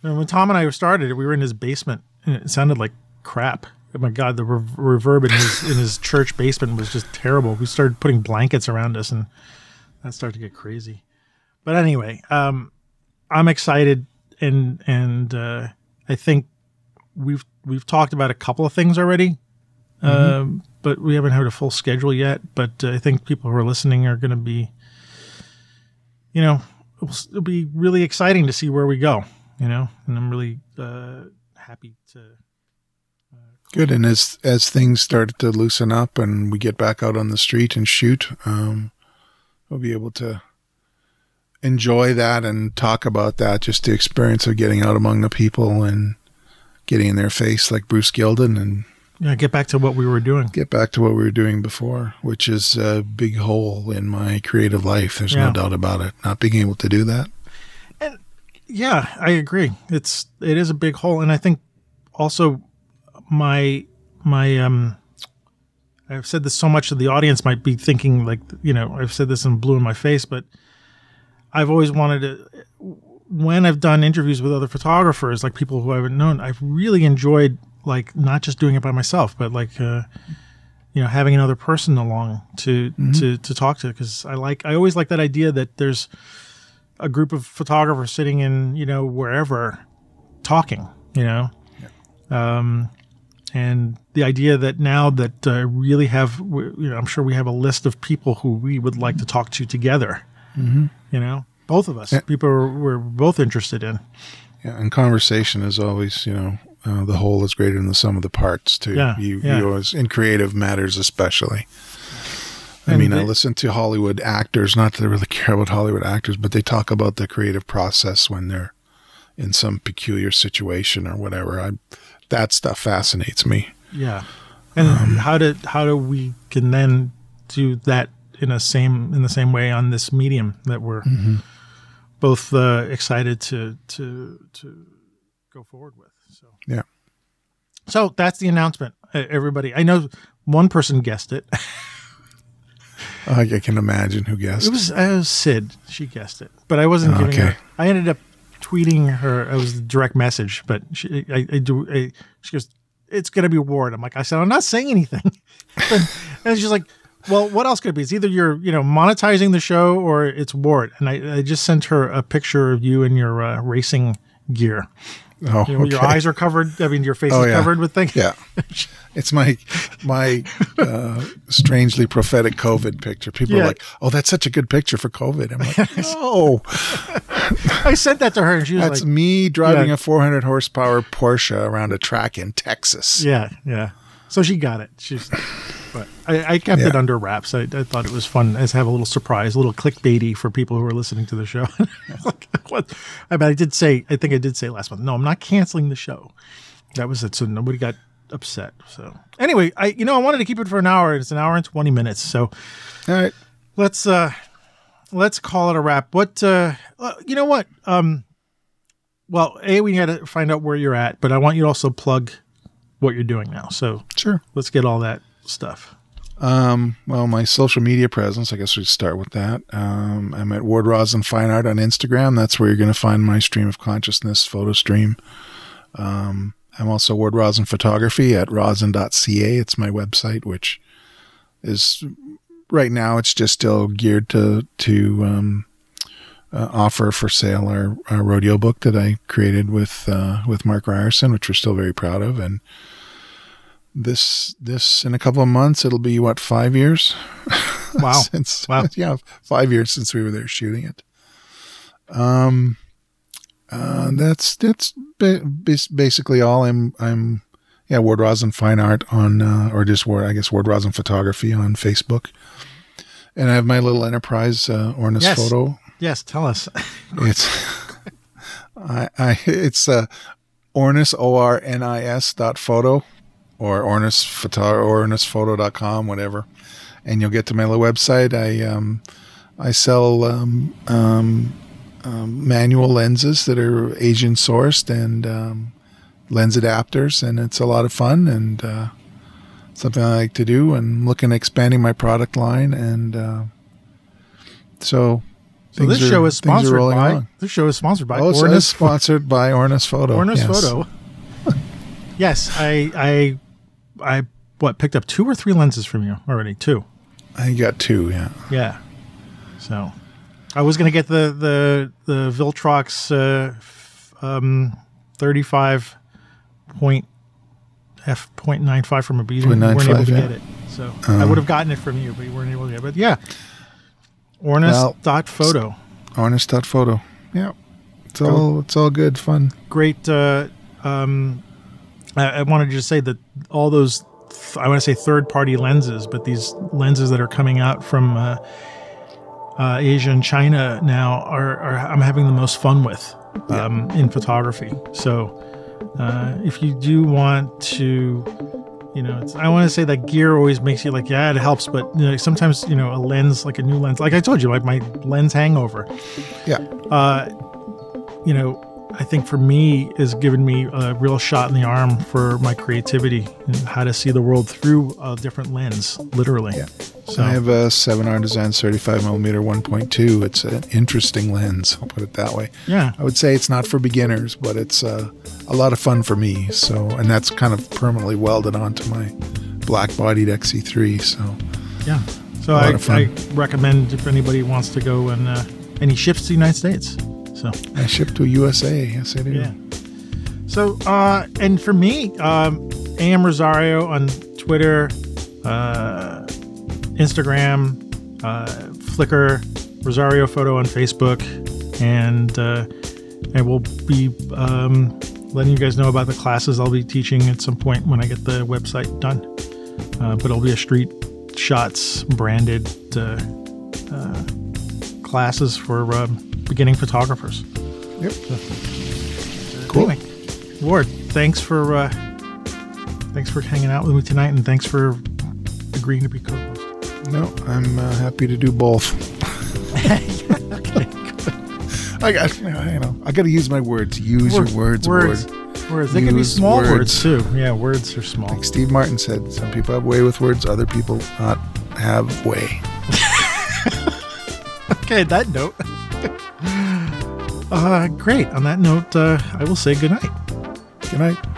And when Tom and I started, we were in his basement, and it sounded like crap. Oh my god, the rev- reverb in his in his church basement was just terrible. We started putting blankets around us, and that started to get crazy. But anyway, um, I'm excited, and and uh, I think we've we've talked about a couple of things already, um, but we haven't had a full schedule yet. But uh, I think people who are listening are going to be, you know, it'll, it'll be really exciting to see where we go. You know, and I'm really uh, happy to. Good. And as as things start to loosen up and we get back out on the street and shoot, um, we'll be able to enjoy that and talk about that. Just the experience of getting out among the people and getting in their face like Bruce Gilden and Yeah, get back to what we were doing. get back to what we were doing before, which is a big hole in my creative life. There's Yeah. no doubt about it. Not being able to do that. And Yeah, I agree. It's it is a big hole, and I think also my my um. I've said this so much that the audience might be thinking like you know I've said this in blue in my face, but I've always wanted to. When I've done interviews with other photographers, like people who I haven't known, I've really enjoyed like not just doing it by myself, but like uh, you know having another person along to to to talk to because I like I always like that idea that there's a group of photographers sitting in you know wherever talking you know um, and the idea that now that uh, really have you know i'm sure we have a list of people who we would like to talk to together you know both of us people we're, both interested in Yeah, and conversation is always, you know, uh, the whole is greater than the sum of the parts. Too. Yeah, you, yeah. you always in creative matters, especially. I And mean, I listen to Hollywood actors. Not that I really care about Hollywood actors, but they talk about the creative process when they're in some peculiar situation or whatever. I that stuff fascinates me. yeah and how do how do we can then do that in a same in the same way on this medium that we're both uh, excited to to to go forward with so Yeah. So that's the announcement, everybody. I know one person guessed it. I, can imagine who guessed. It was, uh, Sid. She guessed it, but I wasn't giving Okay. her. I ended up tweeting her. It was a direct message, but she, I, I do. I, she goes, "It's gonna be Ward." I'm like, I said, I'm not saying anything. and she's like, "Well, what else could it be? It's either you're, you know, monetizing the show or it's Ward." And I, I just sent her a picture of you in your uh, racing gear. Oh, You know, Your eyes are covered. I mean, your face Oh, is yeah. covered with things. Yeah. It's my my uh, strangely prophetic COVID picture. People Yeah. are like, "Oh, that's such a good picture for COVID." I'm like, "No, I sent that to her, and she was that's like, me driving Yeah. a 400 horsepower Porsche around a track in Texas." Yeah, yeah. So she got it. She's, but I, I kept it under wraps. I, I thought it was fun as have a little surprise, a little clickbaity for people who are listening to the show. what? I mean, I did say, I think I did say last month, no, I'm not canceling the show. That was it. So nobody got upset. So anyway, I, you know, I wanted to keep it for an hour. It's an hour and 20 minutes. So All right. let's, uh, let's call it a wrap. What, uh, uh, you know what? Um, well, A, we got to find out where you're at, but I want you to also plug what you're doing now. So Sure. let's get all that stuff. Um, well, my social media presence, I guess we start with that. Um, I'm at Ward Rosin Fine Art on Instagram. That's where you're going to find my stream of consciousness photo stream. Um, I'm also Ward Rosin Photography at rosin.ca. It's my website, which is right now it's just still geared to to um, uh, offer for sale our, our rodeo book that I created with uh, with Mark Ryerson, which we're still very proud of, and this this in a couple of months it'll be what five years Wow. since Wow. yeah five years since we were there shooting it um Uh, that's that's ba- basically all. I'm I'm yeah Ward Roslin Fine Art on uh, or just Ward I guess Ward Roslin Photography on Facebook, and I have my little enterprise uh, Ornis Yes. Photo. Yes, tell us. It's I I it's uh, Ornis O R N I S dot photo or Ornis photo ornisphoto.com whatever, and you'll get to my little website. I um I sell um, um, um, manual lenses that are Asian sourced and um, lens adapters, and it's a lot of fun and uh, something I like to do. And looking at expanding my product line, and uh, so. So this are- show is sponsored by along. this show is sponsored by Oh, so Ornis it's sponsored by Ornis Photo. Ornis yes. Photo. yes, I I I what picked up two or three lenses from you already. Two. I got two. Yeah. Yeah. So I was gonna get the the the Viltrox uh, f- um, thirty five point f point nine five from a you didn't- weren't able to yeah. get it. So I would have gotten it from you, but you weren't able to get it. But yeah. Ornis Well, dot photo. Ornis dot photo. Yeah. It's all it's all good fun. great. Uh, um, I, I wanted to just say that all those, th- I want to say third party lenses, but these lenses that are coming out from uh, uh, Asia and China now are, are I'm having the most fun with um, in photography. So uh, if you do want to, you know, it's, I want to say that gear always makes you like, yeah, it helps, but you know, sometimes you know a lens like a new lens, like I told you, like my lens hangover Yeah. uh, you know, I think for me is given me a real shot in the arm for my creativity and how to see the world through a different lens, literally. Yeah. So I have a 7Artisans 35 millimeter 1.2. It's an interesting lens. I'll put it that way. yeah, I would say it's not for beginners, but it's uh, a lot of fun for me. So, and that's kind of permanently welded onto my black bodied XE3. So, yeah. So I. I recommend if anybody wants to go and uh, he ships to the United States. So I ship to USA. Yes, I do. yeah. So uh, and for me, um, Am Rosario on Twitter, uh, Instagram, uh, Flickr, Rosario Photo on Facebook, and uh, and we'll be um, letting you guys know about the classes I'll be teaching at some point when I get the website done. Uh, but it'll be a street shots branded uh, uh, classes for um, beginning photographers. Yep. Cool. Anyway, Ward, thanks for uh, thanks for hanging out with me tonight, and thanks for agreeing to be co-host. No, I'm uh, happy to do both. okay, I got, you know, I got to use my words. Use your words, words, Ward. words. They can be small words. words. too. Yeah, words are small. Like Steve Martin said, some people have way with words, other people not have way. Okay, that note. Uh, great. On that note, uh, I will say goodnight. Good night.